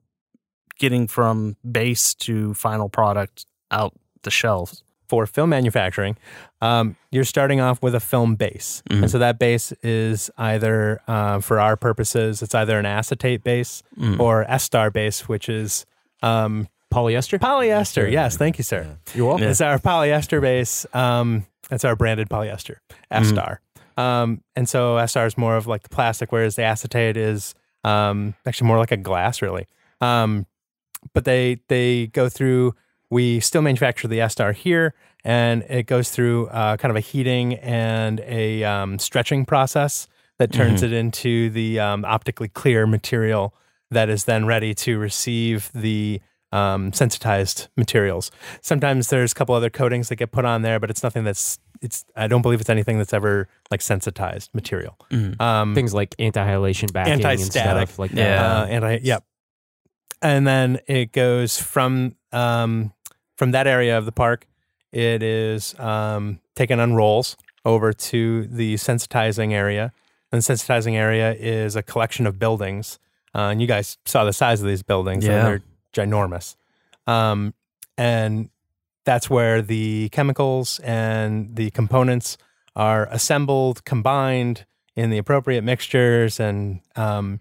getting from base to final product out the shelves? for film manufacturing, um, you're starting off with a film base. Mhm. And so that base is either, uh, for our purposes, it's either an acetate base Mm. or ESTAR base, which is um, Polyester? polyester. Yes, thank you, sir. You're welcome. It's our polyester base. Um, it's our branded polyester, ESTAR. Um, and so ESTAR is more of like the plastic, whereas the acetate is um, actually more like a glass, really. Um, but they they go through. We still manufacture the ESTAR here, and it goes through uh, kind of a heating and a um, stretching process that turns it into the um, optically clear material that is then ready to receive the um, sensitized materials. Sometimes there's a couple other coatings that get put on there, but it's nothing that's it's. I don't believe it's anything that's ever like sensitized material. Um, Things like anti-halation backing and Anti-static. stuff like that. Yeah. uh, and I yep. And then it goes from um, from that area of the park. It is um, taken on rolls over to the sensitizing area. And the sensitizing area is a collection of buildings. Uh, and you guys saw the size of these buildings. and Yeah. they're ginormous. Um, and that's where the chemicals and the components are assembled, combined in the appropriate mixtures, and um,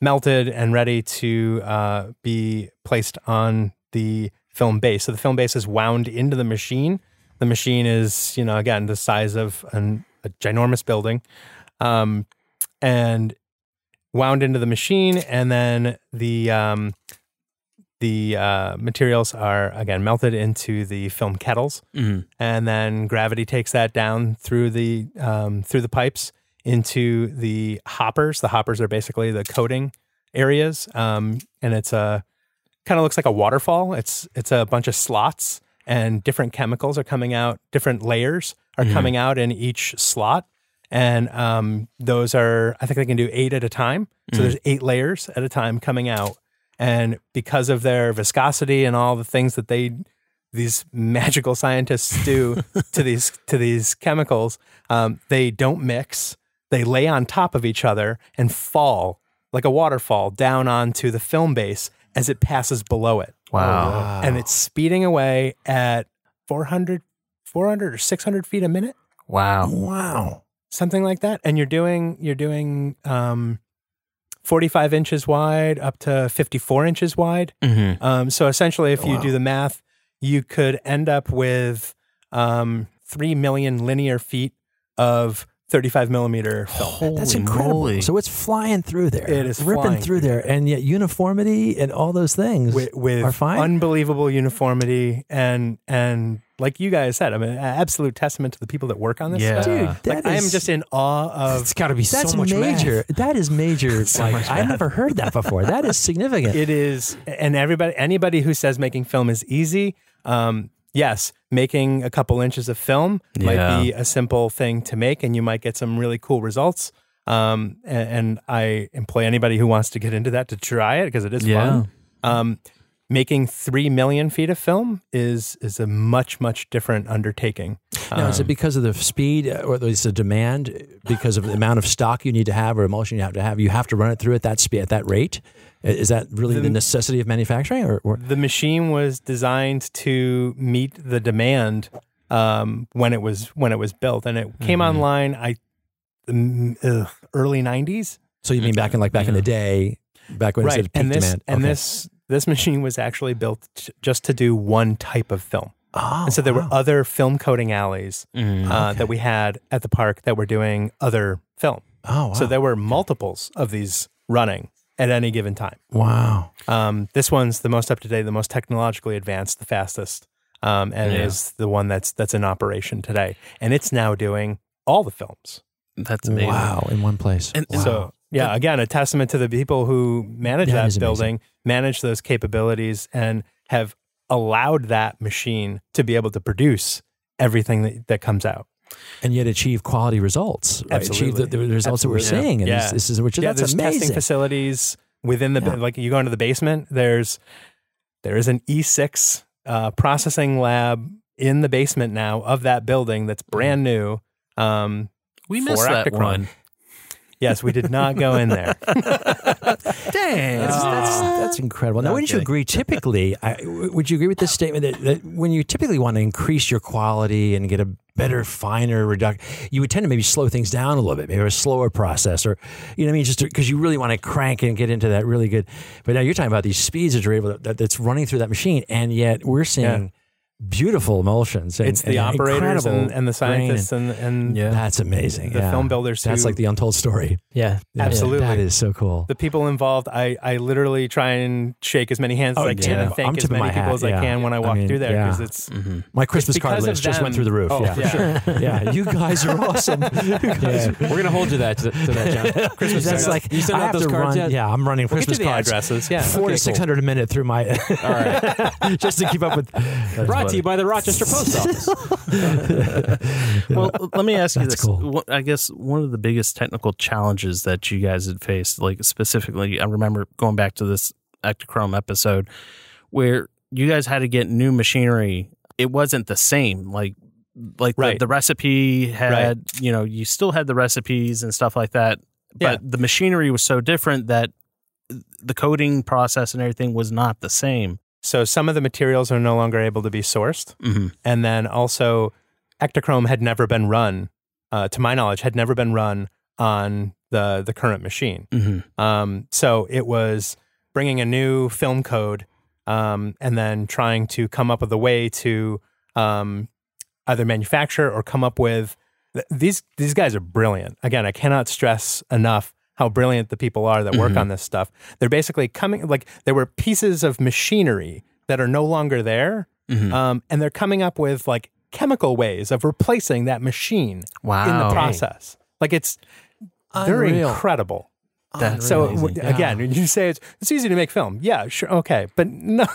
melted and ready to uh, be placed on the film base. So the film base is wound into the machine. The machine is, you know, again, the size of an, a ginormous building, um, and wound into the machine, and then the um, the uh, materials are again melted into the film kettles Mhm. and then gravity takes that down through the um, through the pipes into the hoppers. The hoppers are basically the coating areas, um, and it's a kind of looks like a waterfall. It's it's a bunch of slots, and different chemicals are coming out. Different layers are coming out in each slot, and um, those are I think they can do eight at a time. So there's eight layers at a time coming out, and because of their viscosity and all the things that they these magical scientists do to these to these chemicals, um, they don't mix. They lay on top of each other and fall like a waterfall down onto the film base as it passes below it. Wow. And it's speeding away at 400, 400 or 600 feet a minute, Wow. Wow. something like that. And you're doing, you're doing um, 45 inches wide up to 54 inches wide. Mm-hmm. Um, so essentially, if you do the math, you could end up with um, 3 million linear feet of 35 millimeter film. That's incredible. moly. So it's flying through there. It is ripping flying through there, and yet uniformity and all those things with, with are fine. unbelievable uniformity and and like you guys said, I mean, an absolute testament to the people that work on this Yeah. stuff. Dude, Like, that I am just in awe of. It's got to be That's so much major. That is major. like I never heard that before. That is significant. It is, and everybody, anybody who says making film is easy, um, yes, making a couple inches of film Yeah. might be a simple thing to make, and you might get some really cool results. Um, and, and I employ anybody who wants to get into that to try it because it is Yeah. fun. Um, making three million feet of film is is a much much different undertaking. Now, is it Um, because of the speed uh, or is the demand because of the amount of stock you need to have or emulsion you have to have? You have to run it through at that speed, at that rate. Is that really the, The- necessity of manufacturing, or, or the machine was designed to meet the demand um, when it was when it was built, and it came Mhm. online. I ugh, early '90s, so you mean back in like back in the day, back when it said peak and this demand? and Okay. this this machine was actually built t- just to do one type of film. oh, and so there wow. were other film coating alleys Mm. uh, Okay. that we had at the park that were doing other film. oh wow. So there were multiples of these running at any given time. wow. Um, this one's the most up to date, the most technologically advanced, the fastest, um, and Yeah. is the one that's that's in operation today. And it's now doing all the films. That's amazing. Wow, in one place. And- wow. So yeah, again, a testament to the people who manage That building. amazing. Building, manage those capabilities, and have allowed that machine to be able to produce everything that, that comes out. and yet achieve quality results. Right? Achieve the, the Absolutely. results that we're Absolutely. seeing. And Yeah. this, this is which yeah, that's there's testing facilities within the Yeah. like you go into the basement. There's there is an E6 uh, processing lab in the basement now of that building that's brand new. Um, We for missed that Ektachrome. one. Yes, we did not go in there. Dang. That's, that's, ah. that's incredible. Now, wouldn't you Okay. agree? Typically, I, w- would you agree with this statement that, that when you typically want to increase your quality and get a better, finer reduction, you would tend to maybe slow things down a little bit, maybe a slower process, or you know what I mean, just because you really want to crank and get into that really good. But now you're talking about these speeds that you're able to, that, that's running through that machine, and yet we're seeing beautiful emulsions. And, it's the and operators and, and the scientists and, and Yeah. That's amazing. the yeah. film builders That's who- like the untold story. Yeah. Yeah, Absolutely. that is so cool. the people involved. I, I literally try and shake as many hands Oh, as I can yeah. and I'm thank as many people hat, as I can when I I walk mean, through there yeah. Mm-hmm. because it's My Christmas because card list just went through the roof. Oh, yeah. yeah. yeah, you guys are awesome. You guys- We're gonna hold you that to, to that, John. Christmas That's cards. like You sent I out have those to cards run. yet? Yeah, I'm running Christmas you cards. addresses. Yeah. Four to six hundred a minute through my, All right. just to keep up with. Brought to you by the Rochester Post Office. well, let me ask you That's this. cool. What- I guess one of the biggest technical challenges that you guys had faced, like specifically, I remember going back to this Ektachrome episode where you guys had to get new machinery. It wasn't the same. Like, like Right. the, the recipe had, you know, you still had the recipes and stuff like that, but Yeah. the machinery was so different that the coding process and everything was not the same. So some of the materials are no longer able to be sourced. Mm-hmm. And then also, Ektachrome had never been run, uh, to my knowledge, had never been run on the the current machine. Mm-hmm. Um, so it was bringing a new film code um, and then trying to come up with a way to um, either manufacture or come up with th- these these guys are brilliant. Again, I cannot stress enough how brilliant the people are that work Mhm. on this stuff. They're basically coming like there were pieces of machinery that are no longer there, Mhm. um, and they're coming up with like chemical ways of replacing that machine Wow. in the process. Like it's they're Unreal. incredible. That's So Amazing. w- Yeah. again, you say it's it's easy to make film, yeah, sure, okay, but no.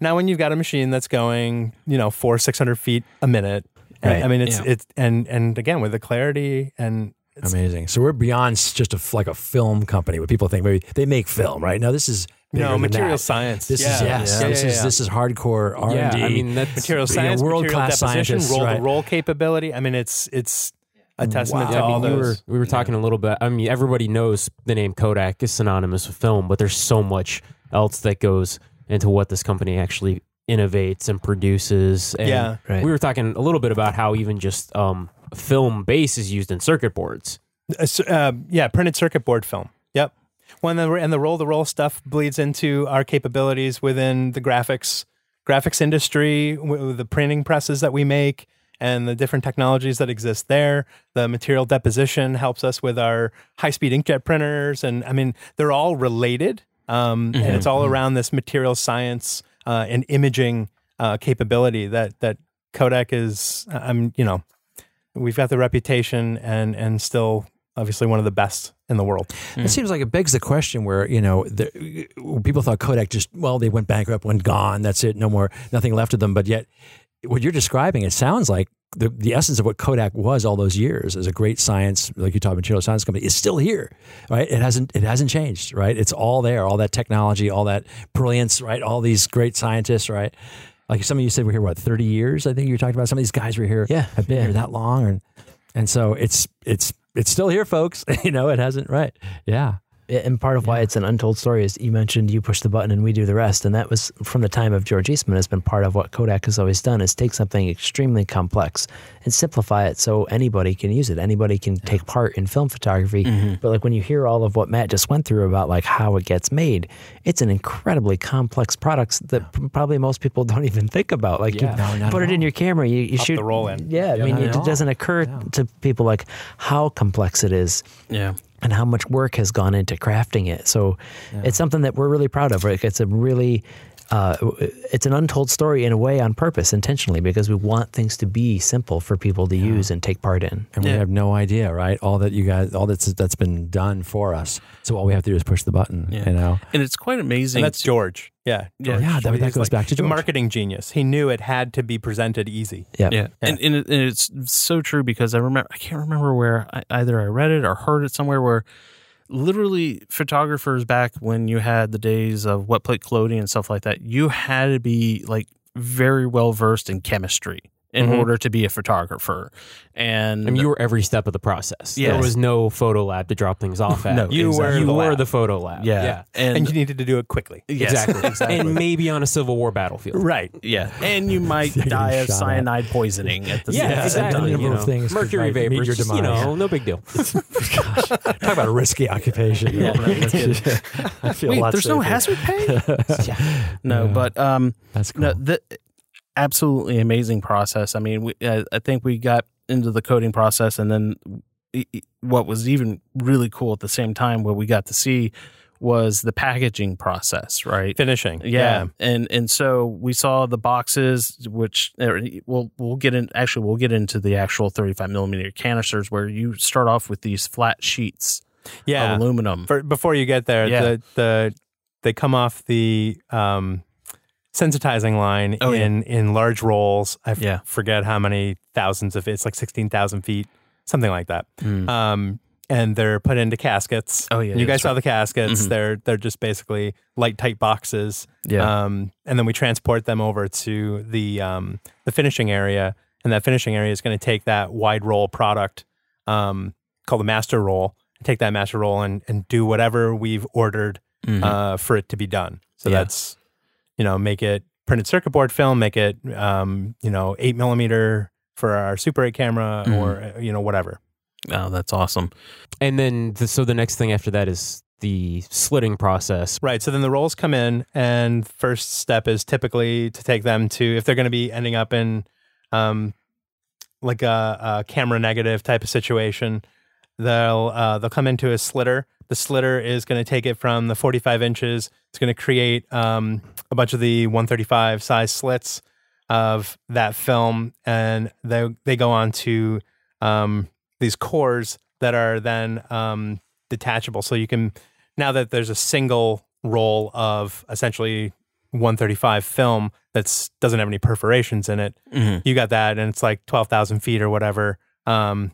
now when you've got a machine that's going, you know, four six hundred feet a minute, Right. I mean, it's Yeah. it's and and again with the clarity and it's, Amazing. So we're beyond just a f- like a film company. What people think maybe they make film, right? Now this is no material that. science. This yeah. is yes. Yeah, this yeah, is yeah. this is hardcore R yeah, and D. I mean that's material you know, science, world-class scientists, roll right. to roll capability. I mean, it's it's a testament Wow. to Yeah, I all mean, we were those. we were talking a little bit. I mean, everybody knows the name Kodak is synonymous with film, but there's so much else that goes into what this company actually innovates and produces. And Yeah. Right. we were talking a little bit about how even just um, film base is used in circuit boards. Uh, uh, yeah, printed circuit board film. Yep. When the and the roll to roll stuff bleeds into our capabilities within the graphics graphics industry, the printing presses that we make, and the different technologies that exist there. The material deposition helps us with our high speed inkjet printers, and I mean they're all related, um, and it's all around this material science uh, and imaging uh, capability that that Kodak is. I'm you know we've got the reputation and and still obviously one of the best in the world. It hmm. seems like it begs the question where you know the, people thought Kodak just well they went bankrupt, went gone. That's it, no more, nothing left of them. But yet, what you're describing, it sounds like the, the essence of what Kodak was all those years as a great science, like you talk material science company, is still here, right? It hasn't it hasn't changed, right? It's all there, all that technology, all that brilliance, right? All these great scientists, right? Like some of you said, we're here what thirty years. I think you talking about some of these guys were here, Yeah, have been yeah. here that long, and and so it's it's it's still here, folks. you know, it hasn't, right? Yeah, and part of why it's an untold story is you mentioned you push the button and we do the rest. And that was from the time of george eastman has been part of what kodak has always done is take something extremely complex and simplify it so anybody can use it. Anybody can take part in film photography. Mm-hmm. But like when you hear all of what matt just went through about like how it gets made it's an incredibly complex product that p- probably most people don't even think about. Like Yeah. you No, put it in your camera you, you shoot the roll in. yeah, i mean it all. doesn't occur to people like how complex it is. Yeah. And how much work has gone into crafting it. So it's something that we're really proud of. Like it's a really, uh, it's an untold story in a way on purpose, intentionally, because we want things to be simple for people to use and take part in. and we have no idea, right? All that you guys, all that's that's been done for us. So all we have to do is push the button, Yeah. you know. And it's quite amazing. And that's George. Yeah. Yeah. George. Yeah, that- that He's goes back to the George. marketing genius. He knew it had to be presented easy. Yeah. Yeah, And, and, it, and it's so true because I remember I can't remember where I, either I read it or heard it somewhere where literally photographers back when you had the days of wet plate clothing and stuff like that, you had to be like very well versed in chemistry in Mhm. order to be a photographer. And I mean, you were every step of the process. There was no photo lab to drop things off at. No, You were you the were lab. the photo lab. yeah, yeah. and, And you needed to do it quickly. yes, exactly, exactly. and maybe on a Civil War battlefield. Right. yeah, and you might die of shot at. cyanide poisoning at the Yeah, same Yeah, exactly. time. you of know. things Mercury might vapor, your just, you know, no big deal. Gosh, talk about a risky occupation. Yeah, no, that's good. I feel a Wait, lot there's no hazard pay. No, Yeah. but um, That's cool. No, the absolutely amazing process. I mean, we, I, I think we got into the coding process, and then what was even really cool at the same time, what we got to see was the packaging process, right? Finishing. Yeah. and and so we saw the boxes, which er, we'll we'll get in. Actually, we'll get into the actual 35 millimeter canisters, where you start off with these flat sheets Yeah. of aluminum. For, before you get there, Yeah. the the they come off the um, sensitizing line Oh, yeah. in in large rolls. I f- Yeah. forget how many thousands of it's like sixteen thousand feet, something like that. Mm. Um, and they're put into caskets. Oh, yeah, And you guys saw the caskets. Mhm. They're they're just basically light tight boxes. Yeah. Um, and then we transport them over to the um, the finishing area, and that finishing area is going to take that wide roll product um, called the master roll, take that master roll and and do whatever we've ordered Mhm. uh, for it to be done. So Yeah. that's you know make it printed circuit board film, make it um, you know eight millimeter for our Super 8 camera, Mhm. or uh, you know whatever. oh, that's awesome. And then, the, so the next thing after that is the slitting process. Right. So then the rolls come in, and first step is typically to take them to if they're going to be ending up in um, like a, a camera negative type of situation. They'll uh, they'll come into a slitter. The slitter is going to take it from the 45 inches. It's going to create um, a bunch of the 135 size slits of that film, and they they go on to um, these cores that are then um, detachable. So you can now that there's a single roll of essentially 135 film that's doesn't have any perforations in it. Mhm. You got that, and it's like 12,000 feet or whatever. Um,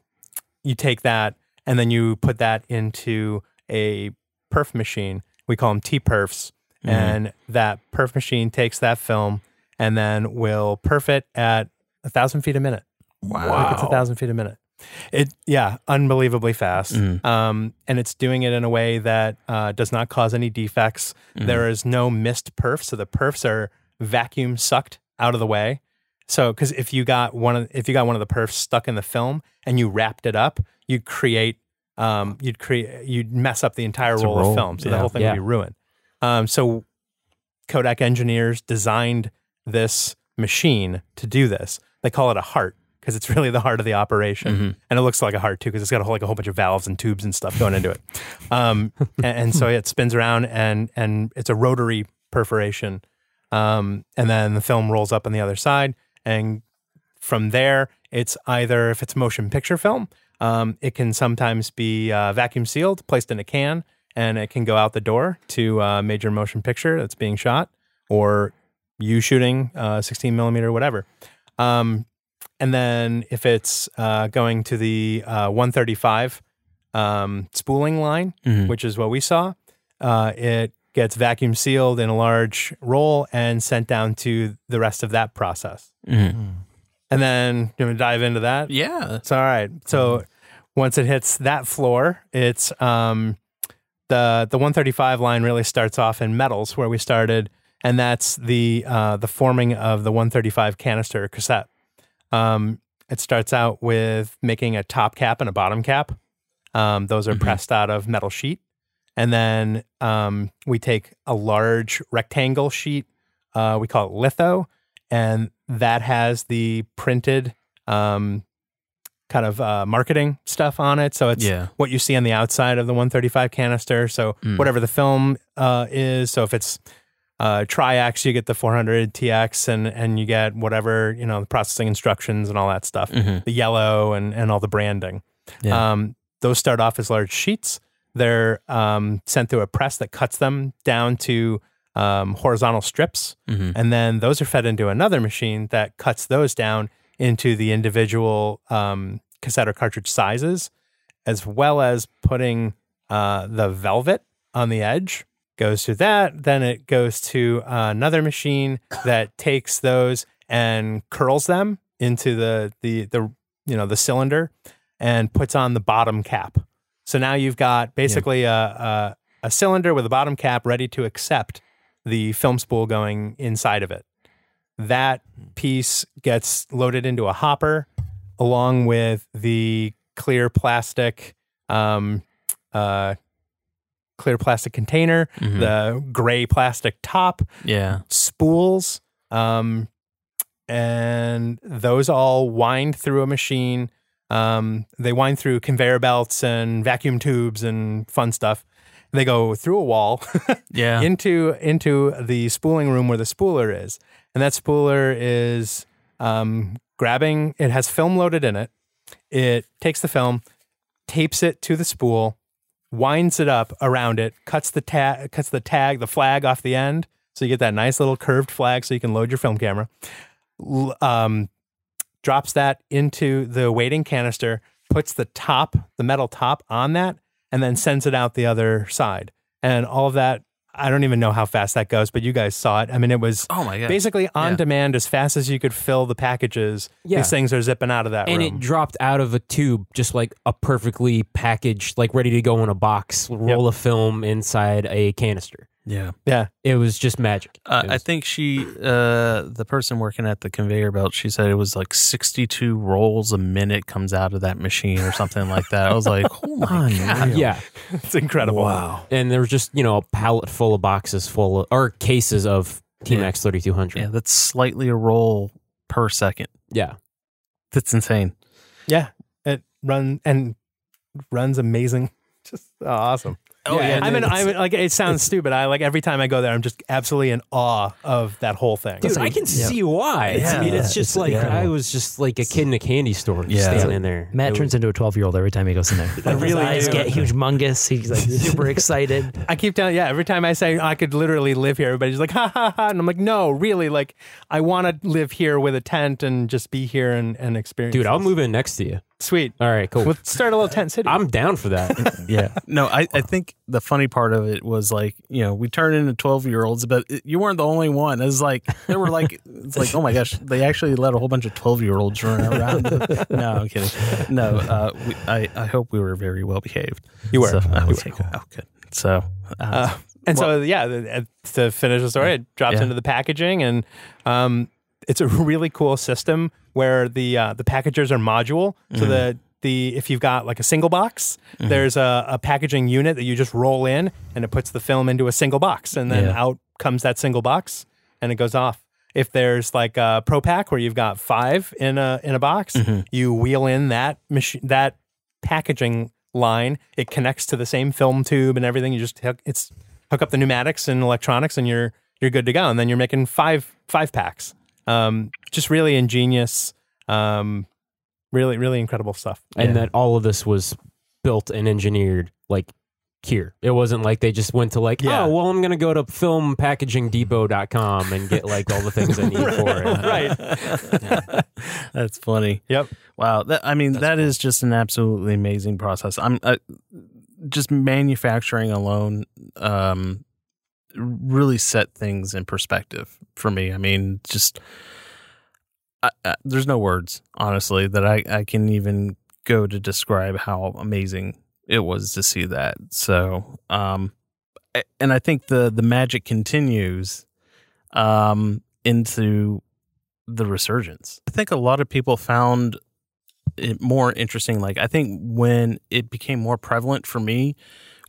you take that and then you put that into a perf machine. We call them T perfs, Mhm. and that perf machine takes that film and then will perf it at a thousand feet a minute. Like it's a thousand feet a minute. It yeah, unbelievably fast. Mhm. Um, and it's doing it in a way that uh, does not cause any defects. Mhm. There is no missed perf, so the perfs are vacuum sucked out of the way. So, because if you got one of if you got one of the perfs stuck in the film and you wrapped it up, you'd create um, you'd create you'd mess up the entire roll, roll. of film, so the whole thing Yeah. would be ruined. Um, so Kodak engineers designed this machine to do this. They call it a heart because it's really the heart of the operation, Mhm. and it looks like a heart too because it's got a whole, like a whole bunch of valves and tubes and stuff going into it. Um, and, and so it spins around, and and it's a rotary perforation, um, and then the film rolls up on the other side, and from there, it's either if it's motion picture film, um, it can sometimes be uh, vacuum sealed, placed in a can, and it can go out the door to a major motion picture that's being shot, or you shooting uh, 16 millimeter, whatever. Um, and then if it's uh, going to the uh, 135 um, spooling line, Mhm. which is what we saw, uh, it gets vacuum sealed in a large roll and sent down to the rest of that process. Mhm. And then you want to dive into that? Yeah. It's all right. So once it hits that floor, it's um, the the 135 line really starts off in metals where we started, and that's the uh, the forming of the 135 canister cassette. Um, it starts out with making a top cap and a bottom cap. Um, those are Mhm. pressed out of metal sheet, and then um, we take a large rectangle sheet. Uh, we call it litho, and that has the printed um, kind of uh, marketing stuff on it. So it's Yeah. what you see on the outside of the 135 canister. So Mm. whatever the film uh, is. So if it's uh, Tri-X, you get the 400 TX, and and you get whatever you know the processing instructions and all that stuff. Mhm. The yellow and and all the branding. Yeah. Um, those start off as large sheets. They're um, sent through a press that cuts them down to um, horizontal strips. Mhm. And then those are fed into another machine that cuts those down into the individual um, cassette or cartridge sizes, as well as putting uh, the velvet on the edge. Goes to that. Then it goes to another machine that takes those and curls them into the the the you know the cylinder and puts on the bottom cap. So now you've got basically a, a a cylinder with a bottom cap ready to accept the film spool going inside of it. That piece gets loaded into a hopper along with the clear plastic um, uh, clear plastic container, Mhm. the gray plastic top, yeah. spools, um, and those all wind through a machine. Um, they wind through conveyor belts and vacuum tubes and fun stuff. They go through a wall Yeah. into into the spooling room where the spooler is, and that spooler is um, grabbing. It has film loaded in it. It takes the film, tapes it to the spool, winds it up around it, cuts the tag, cuts the tag, the flag off the end, so you get that nice little curved flag, so you can load your film camera. Um, drops that into the waiting canister, puts the top, the metal top on that, and then sends it out the other side. And all of that, I don't even know how fast that goes, but you guys saw it. I mean, it was oh my god. basically on Yeah. demand as fast as you could fill the packages. Yeah. These things are zipping out of that and room. it dropped out of a tube just like a perfectly packaged like ready to go in a box roll of film inside a canister yeah. yeah. it was just magic Uh, It I think she, uh, the person working at the conveyor belt, she said it was like 62 rolls a minute comes out of that machine or something like that. I was like, oh my god. yeah It's incredible. Wow. and there was just you know a pallet full of boxes full of or cases of Team Yeah. X 3200 Yeah, that's slightly a roll per second. yeah That's insane. Yeah. It run and runs amazing. Just oh, awesome. Oh, yeah, I mean, I mean, like it sounds stupid. I like every time I go there, I'm just absolutely in awe of that whole thing. Dude, I can see why. I mean, it's just It's- like yeah. I was just like a kid in a candy store Yeah. standing in there. Matt It turns into a 12 year old every time he goes in there. Like, his really eyes do. get humongous. He's like super excited. I keep telling, yeah, every time I say I could literally live here, everybody's like, ha ha ha. And I'm like, no, really, like, I want to live here with a tent and just be here and, and experience. Dude, I'll move in next to you. Sweet. All right, cool. Let's start a little tent city. I'm down for that. yeah. No, I, I think the funny part of it was like, you know, we turned into 12 year olds, but it, you weren't the only one. It was like, there were like, it's like, oh my gosh, they actually let a whole bunch of 12 year olds run around. no, I'm kidding. No, uh, we, I, I hope we were very well behaved. You were. So, I You would were. say, oh, good. So, uh, Uh, and so, yeah, the- uh, to finish the story, it drops Yeah. into the packaging, and um, it's a really cool system where the uh, the packagers are module. So Mm-hmm. the the if you've got like a single box, there's a, a packaging unit that you just roll in, and it puts the film into a single box, and then Yeah. out comes that single box, and it goes off. If there's like a pro pack where you've got five in a in a box, Mm-hmm. you wheel in that machine that packaging line. It connects to the same film tube and everything. You just hook, it's hook up the pneumatics and electronics, and you're you're good to go. And then you're making five five packs. Um, just really ingenious. Um, really really incredible stuff. and that all of this was built and engineered like here. It wasn't like they just went to like, Yeah. oh, well, I'm going to go to filmpackagingdepot.com and get like all the things I need for it. right. That's funny. Yep. Wow. That, I mean, that is just an absolutely amazing process. I'm uh, just manufacturing alone. Um, really set things in perspective for me. I mean, just I, I, there's no words, honestly, that I, I can even go to describe how amazing it was to see that. So, um, and I think the the magic continues um, into the resurgence. I think a lot of people found it more interesting. Like I think when it became more prevalent for me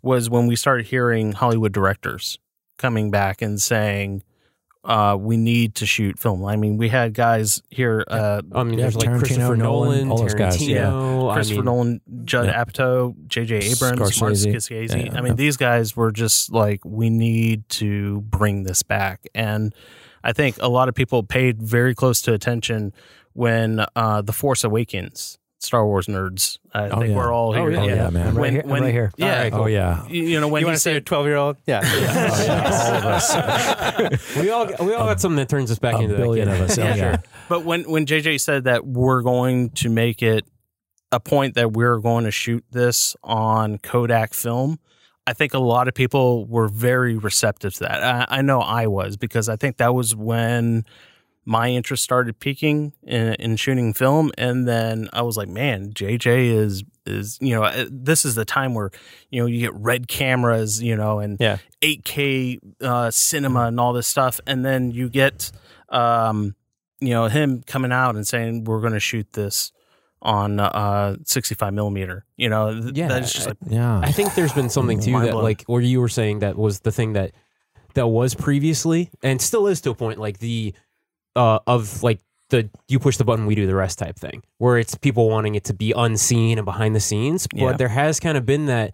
was when we started hearing Hollywood directors coming back and saying, uh, "We need to shoot film." I mean, we had guys here, uh, I mean, there's like Tarantino, Christopher Nolan, Nolan, all those guys, yeah. Tarantino. Christopher I mean, Nolan, Judd Yeah. Apatow, J.J. Abrams, Martin Scorsese. Scorsese. Yeah, I mean, yeah. these guys were just like, we need to bring this back. And I think a lot of people paid very close to attention when uh, The Force Awakens, Star Wars nerds, I Oh, think yeah. we're all Oh, here. yeah. Oh, yeah, man. I'm right When, here. I'm when, right here. Yeah. All right, Oh yeah. You you know, when You he want to say a said, 12 year old? Yeah. Oh, yeah. All of us. we all we all got something that turns us back A into that billion kid. of us. Oh, Yeah, yeah. But when when JJ said that we're going to make it a point that we're going to shoot this on Kodak film, I think a lot of people were very receptive to that. I, I know I was because I think that was when my interest started peaking in, in shooting film, and then I was like, man, JJ is is you know uh, this is the time where you know you get red cameras, you know, and Yeah. 8K uh, cinema and all this stuff, and then you get um, you know him coming out and saying we're going to shoot this on uh 65 millimeter. You know, th- Yeah, that's just like Yeah. I think there's been something too that blown. like where you were saying that was the thing that that was previously and still is to a point like the uh of like the you push the button we do the rest type thing where it's people wanting it to be unseen and behind the scenes but Yeah. there has kind of been that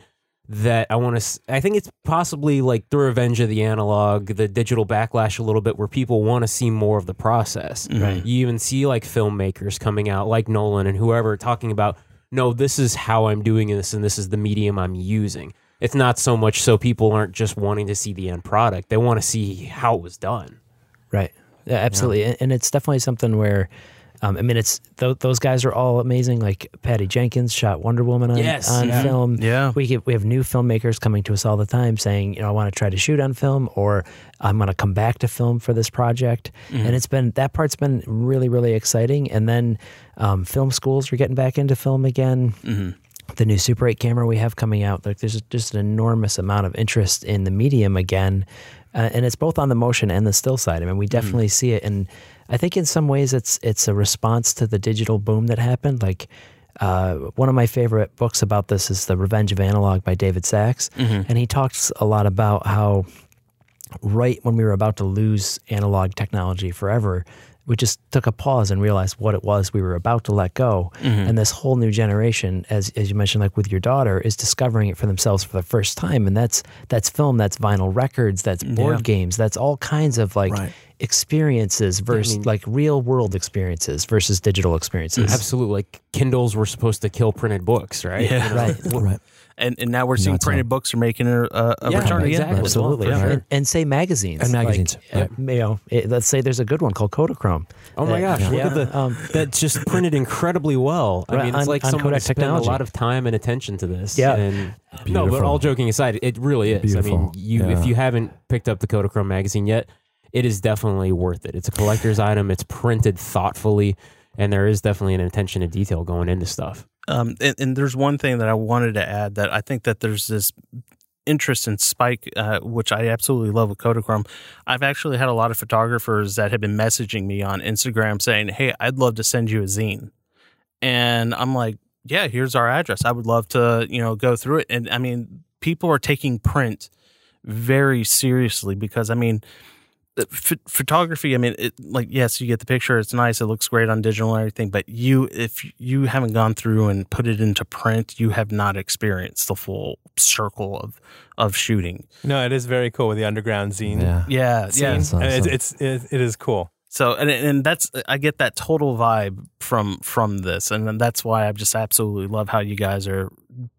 that I want to I think it's possibly like the revenge of the analog the digital backlash a little bit where people want to see more of the process Right. you even see like filmmakers coming out like Nolan and whoever talking about no this is how I'm doing this and this is the medium I'm using it's not so much so people aren't just wanting to see the end product they want to see how it was done Right. Yeah, absolutely. And, and it's definitely something where, um, I mean, it's th- those guys are all amazing. Like Patty Jenkins shot Wonder Woman on, Yes, on yeah. film. Yeah. We get, we have new filmmakers coming to us all the time saying, you know, I want to try to shoot on film or I'm going to come back to film for this project. And it's been, that part's been really, really exciting. And then um, film schools are getting back into film again the new Super 8 camera we have coming out. Like there's just an enormous amount of interest in the medium again, uh, and it's both on the motion and the still side. I mean, we definitely see it, and I think in some ways it's it's a response to the digital boom that happened. Like uh, one of my favorite books about this is The Revenge of Analog by David Sax, and he talks a lot about how right when we were about to lose analog technology forever, we just took a pause and realized what it was we were about to let go. Mm-hmm. And this whole new generation, as as you mentioned, like with your daughter, is discovering it for themselves for the first time. And that's that's film, that's vinyl records, that's board games, that's all kinds of like Right. experiences versus like real world experiences versus digital experiences. absolutely like kindles were supposed to kill printed books right Yeah. You know? Right. Right. And and now we're seeing Not so. printed books are making a, a, a Yeah, return again. exactly. as well, Absolutely, for sure. and, and say magazines And Like, magazines, uh, right. you know, it, let's say there's a good one called Kodachrome. Oh my Uh, gosh! Look at the um, that's just printed incredibly well. I Right, mean, it's on- like on someone Kodak spent technology. a lot of time and attention to this. Yeah. And no, but all joking aside, it really is. I mean, you Yeah. if you haven't picked up the Kodachrome magazine yet, it is definitely worth it. It's a collector's item. It's printed thoughtfully, and there is definitely an attention to detail going into stuff. Um, and, and there's one thing that I wanted to add that I think that there's this interest in Spike, uh, which I absolutely love with Kodachrome. I've actually had a lot of photographers that have been messaging me on Instagram saying, "Hey, I'd love to send you a zine," and I'm like, "Yeah, here's our address. I would love to, you know, go through it." And I mean, people are taking print very seriously because I mean. The ph- photography i mean it like yes you get the picture it's nice it looks great on digital and everything but you if you haven't gone through and put it into print you have not experienced the full circle of of shooting No, it is very cool with the underground zine. Yeah. yeah yeah scene. That's awesome. it's, it's it, it is cool. So and and that's I get that total vibe from from this, and that's why I just absolutely love how you guys are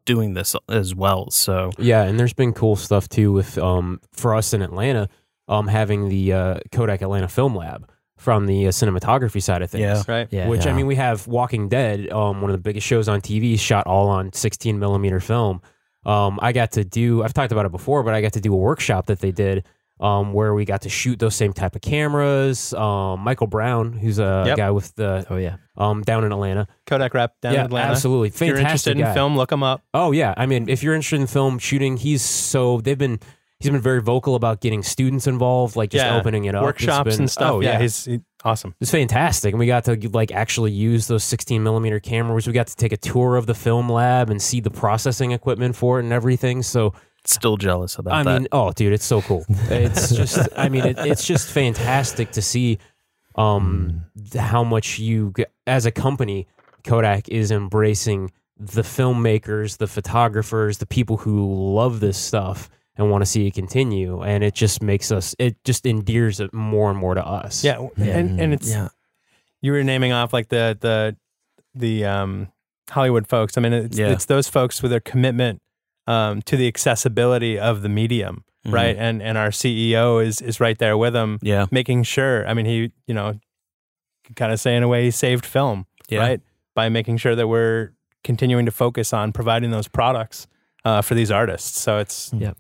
doing this as well. So Yeah, and there's been cool stuff too with um for us in Atlanta, um having the uh, Kodak Atlanta Film Lab from the uh, cinematography side of things. Yeah. Right. Yeah. Which I mean, we have Walking Dead, um, one of the biggest shows on TV, shot all on 16 millimeter film. Um, I got to do. I've talked about it before, but I got to do a workshop that they did, um, where we got to shoot those same type of cameras. Um, Michael Brown, who's a Yep. guy with the Oh yeah. um down in Atlanta. Kodak rep down yeah, in Atlanta. absolutely, If you're fantastic interested in film, look him up. Oh yeah, I mean, if you're interested in film shooting, he's so they've been he's been very vocal about getting students involved, like just Yeah. opening it up, Workshops been- and stuff. Oh, yeah, he's he, awesome. it's fantastic, and we got to like actually use those 16 millimeter cameras. We got to take a tour of the film lab and see the processing equipment for it and everything. So still jealous about I that. I mean, oh, dude, it's so cool. It's just, I mean, it, it's just fantastic to see um, how much you, as a company, Kodak is embracing the filmmakers, the photographers, the people who love this stuff and want to see it continue. And it just makes us, it just endears it more and more to us. Yeah, and and it's yeah. you were naming off like the the the um Hollywood folks. I mean, it's, Yeah. it's those folks with their commitment um, to the accessibility of the medium, Mhm. right? And and our CEO is is right there with them, yeah, making sure. I mean, he you know, kind of say in a way he saved film, Yeah. right? By making sure that we're continuing to focus on providing those products uh, for these artists. So it's Yep.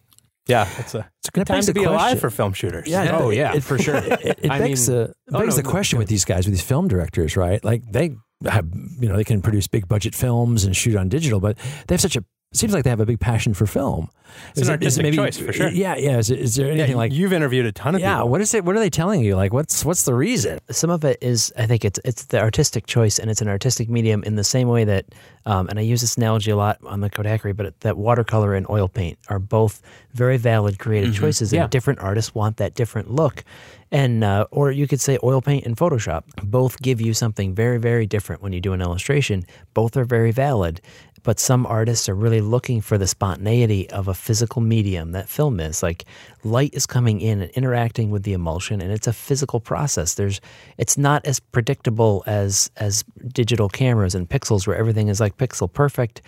Yeah, it's a it's a good time to the be alive for film shooters. Yeah. Oh, yeah, it- for sure. It, it I begs, mean- the, Oh, begs no, the no, question go with these guys, with these film directors, right? Like they have, you know, they can produce big budget films and shoot on digital, but they have such a. It seems like they have a big passion for film. It's an artistic choice, for sure. Yeah, yeah. Is, is there Yeah, anything like? you've interviewed a ton of Yeah. people. What is it? What are they telling you? Like, what's what's the reason? some of it is I think it's it's the artistic choice and it's an artistic medium in the same way that um, and I use this analogy a lot on the Kodakery, but that watercolor and oil paint are both very valid creative choices, and Yeah. different artists want that different look. And uh, or you could say oil paint and Photoshop both give you something very very different when you do an illustration. Both are very valid, but some artists are really looking for the spontaneity of a physical medium that film is. Like light is coming in and interacting with the emulsion, and it's a physical process. There's, it's not as predictable as as digital cameras and pixels, where everything is like pixel perfect.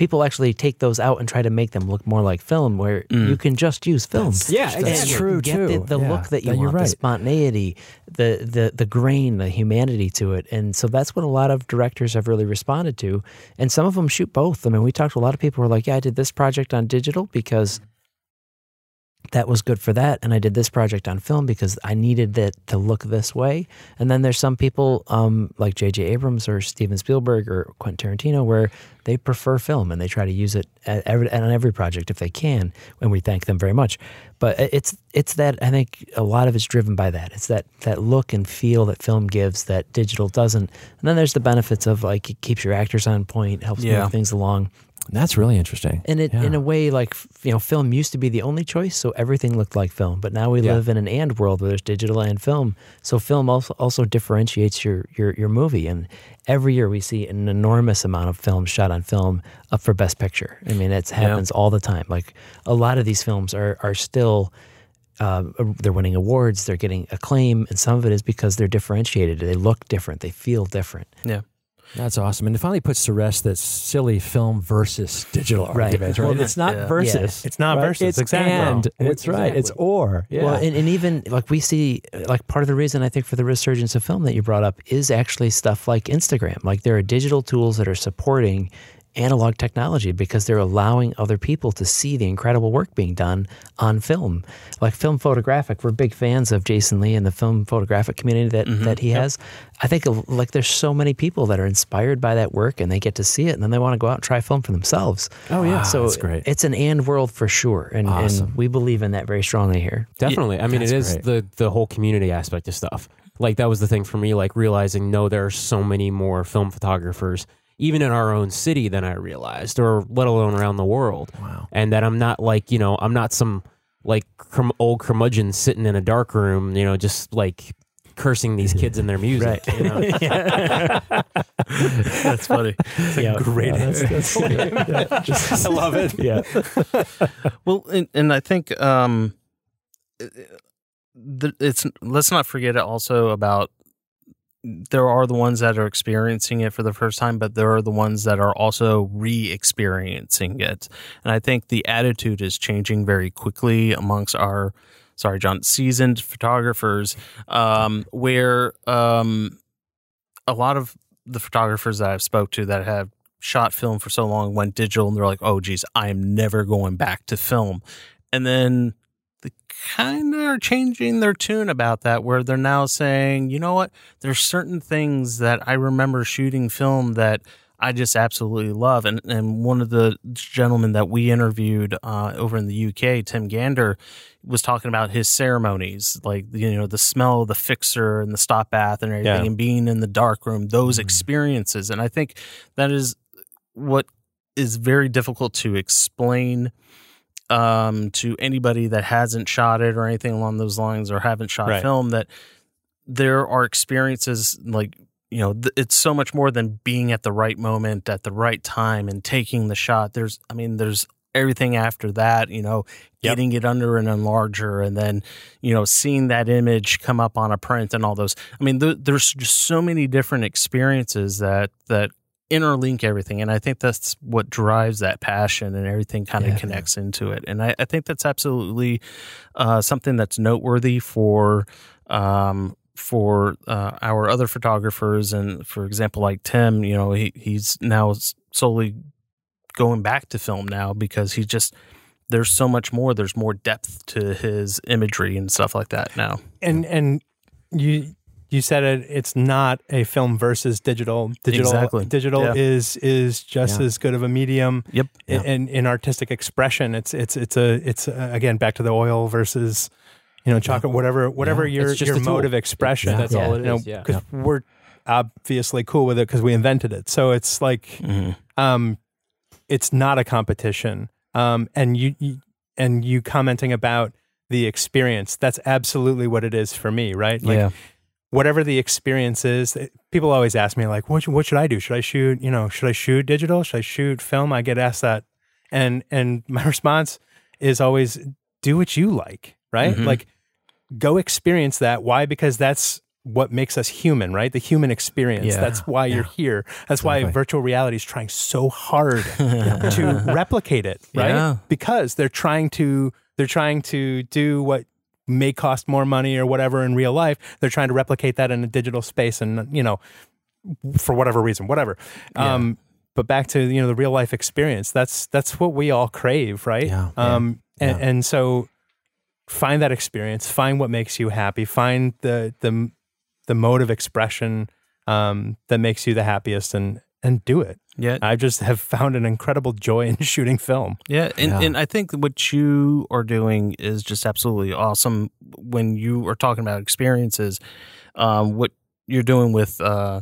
People actually take those out and try to make them look more like film, where mm. you can just use film. Yeah, And exactly. true, Get the, too. the Yeah, look that you that- you're want, the spontaneity, the the the grain, the humanity to it, and so that's what a lot of directors have really responded to, and some of them shoot both. I mean, we talked to a lot of people who are like, "Yeah, I did this project on digital because that was good for that, and I did this project on film because I needed it to look this way." And then there's some people um, like J.J. Abrams or Steven Spielberg or Quentin Tarantino where they prefer film and they try to use it at every, on every project if they can, and we thank them very much. But it's it's that I think a lot of it's driven by that. It's that that look and feel that film gives that digital doesn't. And then there's the benefits of like it keeps your actors on point, helps Yeah. move things along. That's really interesting. And it, Yeah. in a way, like you know, film used to be the only choice, so everything looked like film. But now we Yeah. live in an and world where there's digital and film. So film also also differentiates your your your movie. And every year we see an enormous amount of films shot on film up for Best Picture. I mean, it happens all the time. Like a lot of these films are are still. Um, they're winning awards, they're getting acclaim, and some of it is because they're differentiated. They look different, they feel different. yeah. That's awesome. And it finally puts to rest that silly film versus digital Right. argument. Right. Well, it's not yeah. versus. It's not right? versus, It's exactly. and. It's right. It's or. Yeah. Well, and, and even like we see, like part of the reason I think for the resurgence of film that you brought up is actually stuff like Instagram. Like there are digital tools that are supporting analog technology because they're allowing other people to see the incredible work being done on film. Like film photographic, we're big fans of Jason Lee and the film photographic community that, mm-hmm. that he has. I think like there's so many people that are inspired by that work and they get to see it and then they want to go out and try film for themselves. Oh, yeah. So That's great. it's an and world for sure. And, Awesome. and we believe in that very strongly here. Definitely. I mean, it That's is great. the the whole community aspect of stuff. Like that was the thing for me. Like realizing no, there are so many more film photographers, even in our own city, than I realized, or let alone around the world. Wow. And that I'm not like you know, I'm not some like crum- old curmudgeon sitting in a dark room, you know, just like cursing these kids in their music. You know? That's funny. Yeah. Great that's, that's I love it. yeah. Well, and, and I think um, it's let's not forget also about there are the ones that are experiencing it for the first time, but there are the ones that are also re-experiencing it. And I think the attitude is changing very quickly amongst our, sorry, John, seasoned photographers, um, where um, a lot of the photographers that I've spoke to that have shot film for so long went digital and they're like, oh, geez, I am never going back to film. And then they kind of are changing their tune about that, where they're now saying, you know what, there's certain things that I remember shooting film that I just absolutely love. And and one of the gentlemen that we interviewed uh, over in the UK, Tim Gander, was talking about his ceremonies, like you know the smell of the fixer and the stop bath and everything, Yeah. and being in the dark room, those Mhm. experiences. And I think that is what is very difficult to explain um, to anybody that hasn't shot it or anything along those lines or haven't shot Right. film that there are experiences like you know th- it's so much more than being at the right moment at the right time and taking the shot there's i mean there's everything after that you know Yep. getting it under an enlarger and then you know seeing that image come up on a print and all those i mean th- there's just so many different experiences that that interlink everything and i think that's what drives that passion and everything kind of Yeah. connects into it and I, I think that's absolutely uh, something that's noteworthy for um, for uh, our other photographers and for example like tim you know he, he's now solely going back to film now because he just there's so much more there's more depth to his imagery and stuff like that now and and you you said it it's not a film versus digital digital Exactly. digital Yeah. is is just Yeah. as good of a medium yep in, in in artistic expression it's it's it's a it's a, again back to the oil versus you know chocolate whatever whatever Yeah. your just your mode of expression That's Yeah. all it you know is. Yeah. because we're obviously cool with it because we invented it so it's like Mhm. um it's not a competition um and you, you and you commenting about the experience that's absolutely what it is for me right like yeah whatever the experience is people always ask me like what, should- what should i do? Should i shoot you know should i shoot digital? Should i shoot film? I get asked that. And and my response is always do what you like right? Mhm. like go experience that. Why? Because that's what makes us human right? The human experience. Yeah. that's why you're here. That's why virtual reality is trying so hard to replicate it right? Yeah. because they're trying to they're trying to do what may cost more money or whatever in real life they're trying to replicate that in a digital space and you know for whatever reason whatever um but back to you know the real life experience that's that's what we all crave right Yeah. um and, Yeah. and so find that experience find what makes you happy find the the the mode of expression um that makes you the happiest and and do it yeah i just have found an incredible joy in shooting film Yeah, and, Yeah. and I think what you are doing is just absolutely awesome. When you are talking about experiences, um, what you're doing with uh,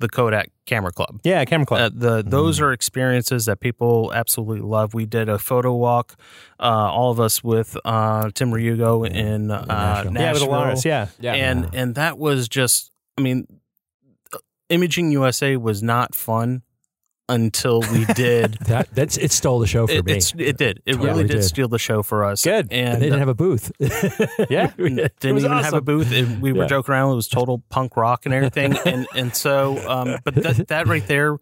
the Kodak Camera Club, yeah camera club uh, the those are experiences that people absolutely love. We did a photo walk, uh, all of us with uh, Tim Ryugo in uh, Nashville. Nashville. yeah with Alaris yeah Yeah. and and that was just i mean imaging usa was not fun until we did That that's it stole the show for it, me. it's, it did it Totally really did, did. steal the show for us Good. and and they didn't have a booth. Yeah. didn't even have a booth. It- we were joking around. It was total punk rock and everything. and and so, um, but that that right there,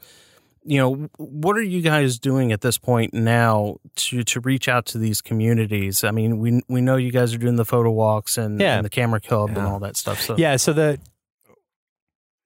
you know, what are you guys doing at this point now to to reach out to these communities? I mean, we we know you guys are doing the photo walks and, Yeah. and the camera club and all that stuff. So yeah so the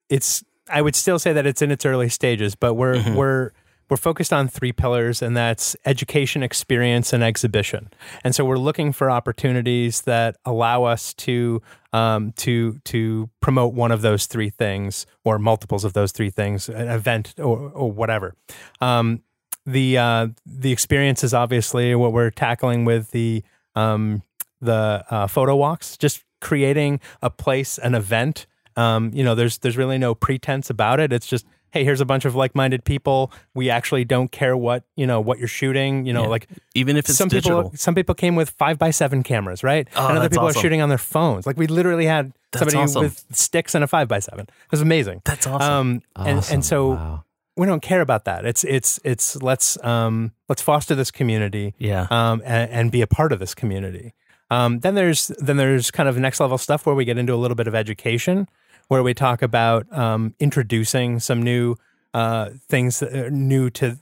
it's i would still say that it's in its early stages but we're Mhm. we're we're focused on three pillars and that's education experience and exhibition and so we're looking for opportunities that allow us to um, to to promote one of those three things or multiples of those three things an event or, or whatever um, the uh, the experience is obviously what we're tackling with the um, the uh, photo walks, just creating a place, an event. Um, you know, there's there's really no pretense about it. It's just hey, here's a bunch of like-minded people. We actually don't care what you know what you're shooting. You know, Yeah. like even if it's some digital, people some people came with five by seven cameras, right? Oh, and other people awesome. are shooting on their phones. Like we literally had That's somebody awesome. with sticks and a five by seven. It was amazing. that's awesome. Um, and Awesome. and so Wow. we don't care about that. It's it's it's let's um let's foster this community yeah, um and, and be a part of this community. Um, then there's then there's kind of next level stuff where we get into a little bit of education, where we talk about um, introducing some new uh, things that are new to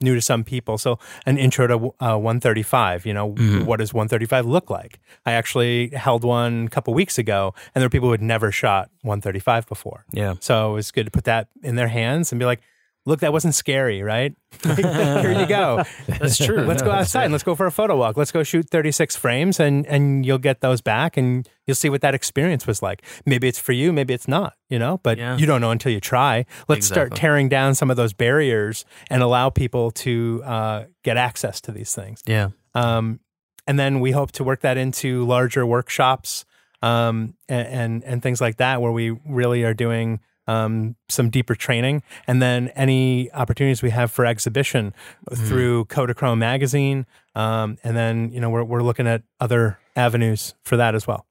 new to some people. So an intro to uh, 135. You know, what does 135 look like? I actually held one a couple weeks ago, and there were people who had never shot 135 before. Yeah. So it was good to put that in their hands and be like, look, that wasn't scary, right? Here you go. That's true. Let's go outside and let's go for a photo walk. Let's go shoot 36 frames and, and you'll get those back and you'll see what that experience was like. Maybe it's for you, maybe it's not, you know, but Yeah. you don't know until you try. Let's start tearing down some of those barriers and allow people to uh, get access to these things. Yeah. Um, and then we hope to work that into larger workshops um, and, and and things like that, where we really are doing um, some deeper training, and then any opportunities we have for exhibition through Kodachrome magazine, um, and then you know we're we're looking at other avenues for that as well.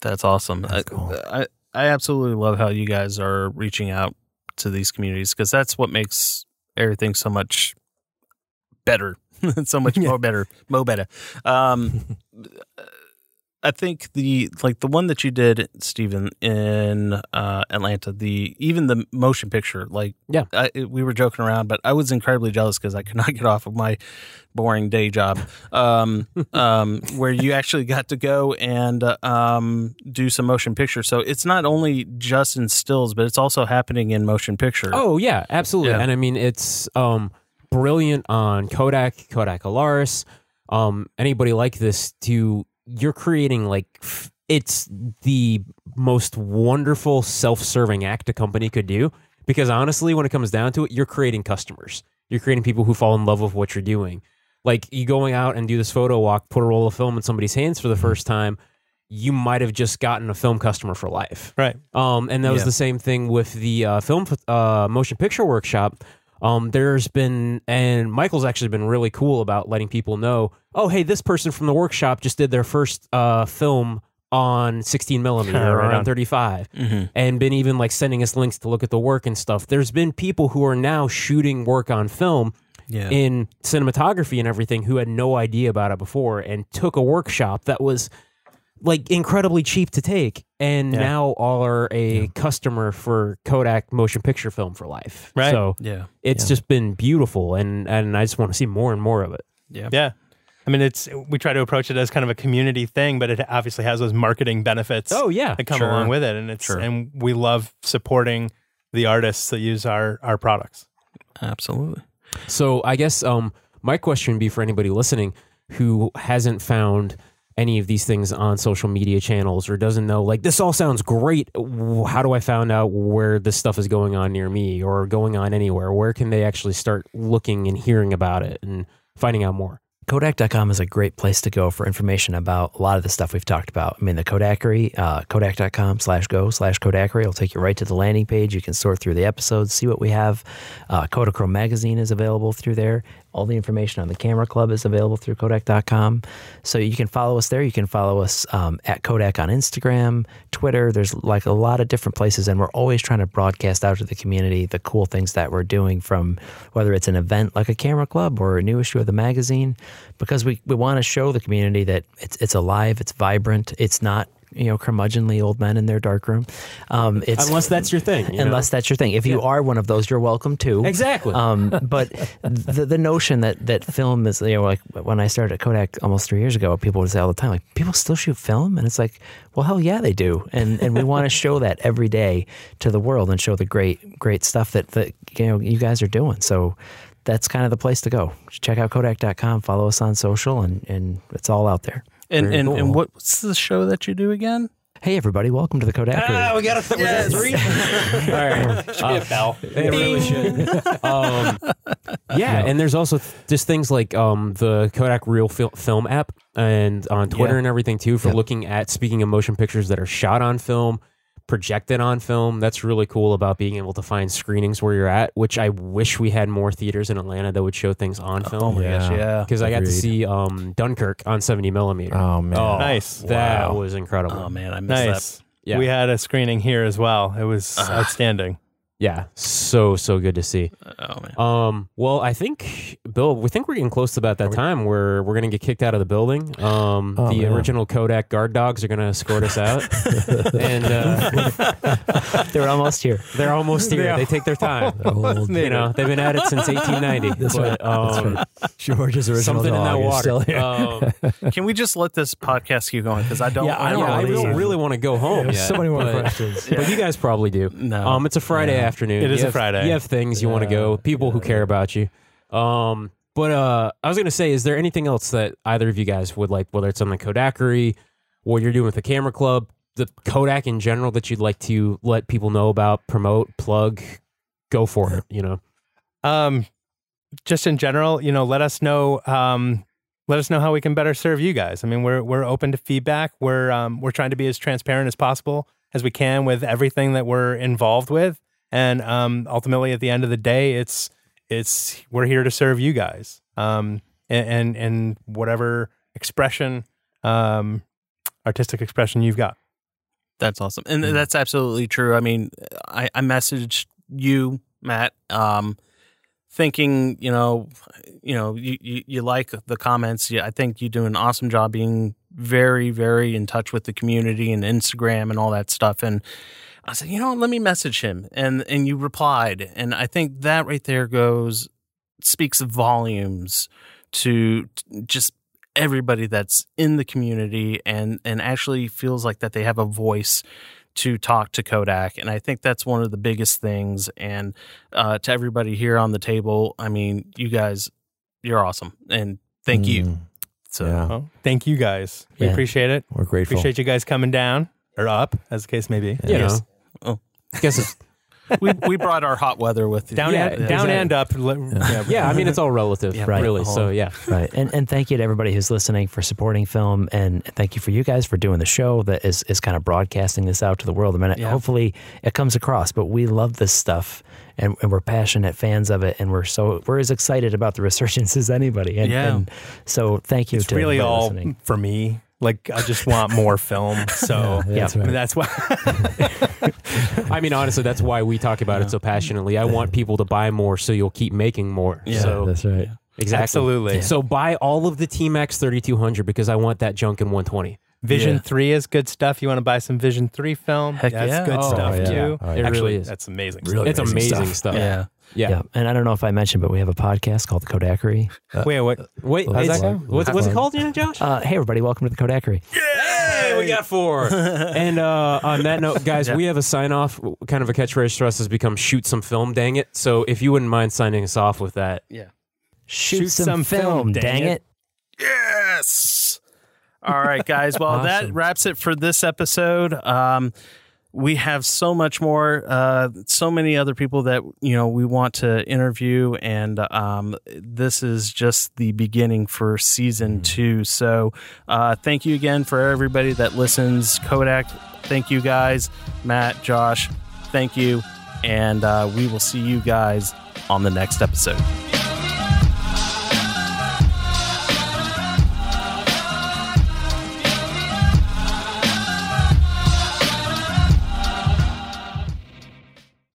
That's awesome. That's I, cool. I I absolutely love how you guys are reaching out to these communities because that's what makes everything so much better, so much more better, mo better. Um, I think the like the one that you did, Stephen, in uh, Atlanta, the even the motion picture, like Yeah. I, we were joking around, but I was incredibly jealous because I could not get off of my boring day job, um, um, where you actually got to go and uh, um, do some motion picture. So it's not only just in stills, but it's also happening in motion picture. Oh yeah, absolutely. Yeah. And I mean, it's um, brilliant on Kodak, Kodak Alaris, um, anybody like this. To you're creating like it's the most wonderful self-serving act a company could do. Because honestly, when it comes down to it, you're creating customers. You're creating people who fall in love with what you're doing. Like you going out and do this photo walk, put a roll of film in somebody's hands for the first time. You might have just gotten a film customer for life. Right. Um, and that was Yeah. the same thing with the uh, film uh, motion picture workshop. Um, there's been, and Michael's actually been really cool about letting people know, oh, hey, this person from the workshop just did their first uh, film on 16 millimeter or Right on on. 35 Mhm. and been even like sending us links to look at the work and stuff. There's been people who are now shooting work on film yeah. in cinematography and everything who had no idea about it before and took a workshop that was like incredibly cheap to take and Yeah. now are a customer for Kodak motion picture film for life. Right. So yeah. it's just been beautiful and and I just want to see more and more of it. Yeah. Yeah. I mean, it's we try to approach it as kind of a community thing, but it obviously has those marketing benefits. Oh yeah. that come Sure. along with it, and it's Sure. and we love supporting the artists that use our our products. Absolutely. So I guess um, my question would be for anybody listening who hasn't found any of these things on social media channels or doesn't know like this all sounds great how do i find out where this stuff is going on near me or going on anywhere where can they actually start looking and hearing about it and finding out more Kodak.com is a great place to go for information about a lot of the stuff we've talked about. I mean, the Kodakery, uh, Kodak.com slash go slash Kodakery will take you right to the landing page. You can sort through the episodes, see what we have. Uh, Kodachrome magazine is available through there. All the information on the Camera Club is available through Kodak.com. So you can follow us there. You can follow us um, at Kodak on Instagram, Twitter. There's like a lot of different places, and we're always trying to broadcast out to the community the cool things that we're doing from whether it's an event like a Camera Club or a new issue of the magazine, because we, we want to show the community that it's it's alive, it's vibrant, it's not you know curmudgeonly old men in their darkroom. Um, it's unless that's your thing you know? unless that's your thing. If you are one of those, you're welcome too. exactly Um, but the the notion that that film is you know like when I started at Kodak almost three years ago, people would say all the time like people still shoot film, and it's like well hell yeah they do, and and we want to show that every day to the world and show the great great stuff that that you know you guys are doing. So. That's kind of the place to go. Check out Kodak.com, follow us on social, and, and it's all out there. And Very and, cool. and what's the show that you do again? Hey, everybody, welcome to the Kodak. Ah, we got a th- was that three all right Should be a bell. It really should. um, yeah, and there's also th- just things like um, the Kodak Real Fil- Film app and on Twitter Yeah. and everything too for Yep. looking at speaking of motion pictures that are shot on film, projected on film. That's really cool about being able to find screenings where you're at, which I wish we had more theaters in Atlanta that would show things on Oh film. my gosh, Yeah. yeah. Because I got to see um, Dunkirk on 70 millimeter. Oh man. Oh, Nice. That Wow. was incredible. Oh man, I missed Nice. Yeah. We had a screening here as well. It was outstanding. yeah, so so good to see. Oh man. Um, well, I think Bill, we think we're getting close to about that time where we're going to get kicked out of the building. Um, Oh, the man. original Kodak guard dogs are going to escort us out, and uh, They're almost here. they're almost here. Yeah. They take their time. Old, You know, they've been at it since 1890. That's but, right. That's um, right. George's original Something in that dog is water. still here. Um, Can we just let this podcast keep going? Because I don't. Yeah, I don't yeah, I believe- don't really want to go home There's yet. so many more but- questions. But you guys probably do. No. Um, it's a Friday afternoon. It is You a have- Friday. You have things you want to go. People who care about you. Um, but uh, I was gonna say, is there anything else that either of you guys would like, whether it's on the Kodakery, what you're doing with the Camera Club, the Kodak in general, that you'd like to let people know about, promote, plug, go for it. You know. Um, just in general, you know, let us know. Um, let us know how we can better serve you guys. I mean, we're we're open to feedback. We're um, we're trying to be as transparent as possible as we can with everything that we're involved with. And um, ultimately, at the end of the day, it's it's we're here to serve you guys. Um, and and, and whatever expression, um, artistic expression you've got. That's awesome, and that's absolutely true. I mean, I, I messaged you, Matt, um, thinking, you know, you know, you, you, you like the comments. Yeah, I think you do an awesome job being very, very in touch with the community and Instagram and all that stuff. And I said, you know, what, let me message him, and and you replied, and I think that right there goes speaks volumes to just everybody that's in the community and and actually feels like that they have a voice to talk to Kodak and I think that's one of the biggest things and uh, to everybody here on the table I mean you guys you're awesome and thank you Mm, so yeah. Well, thank you guys. We Yeah. appreciate it. We're grateful. Appreciate you guys coming down or up, as the case may be. You Yes. Know. I guess it's we we brought our hot weather with you. Down Yeah, and down exactly. and up. Yeah. yeah. I mean, it's all relative, Yeah, right. really. So uh-huh. yeah. Right. And and thank you to everybody who's listening for supporting film and thank you for you guys for doing the show that is, is kind of broadcasting this out to the world. I mean Yeah. hopefully it comes across, but we love this stuff and, and we're passionate fans of it and we're so we're as excited about the resurgence as anybody. And, Yeah. and so thank you it's to really everybody all listening. for me. Like I just want more film. So Yeah, that's right. that's why. I mean, honestly, that's why we talk about it so passionately. I want people to buy more, so you'll keep making more. Yeah. So That's right. exactly. Absolutely. So buy all of the T Max 3200 because I want that junk in 120. Vision Yeah. three is good stuff. You want to buy some Vision three film? Heck that's yeah. good Oh, stuff yeah. too. Oh, yeah. It really Actually, is. that's amazing. Really it's amazing amazing stuff. stuff. yeah Yeah. Yeah. And I don't know if I mentioned, but we have a podcast called the Kodakery. Wait, what? Wait, How's it's- that go? what's, what's it called, Josh? Uh, hey everybody, welcome to the Kodakery. Hey, we got four. and uh, on that note, guys, Yeah. we have a sign off. Kind of a catchphrase for us has become "shoot some film." Dang it! So if you wouldn't mind signing us off with that, yeah Shoot, Shoot some, some film, film, dang dang it. it. Yes. All right, guys. Well, that wraps it for this episode. Um, we have so much more, uh, so many other people that you know we want to interview, and um, this is just the beginning for season two. So, uh, thank you again for everybody that listens. Kodak, thank you guys. Matt, Josh, thank you, and uh, we will see you guys on the next episode.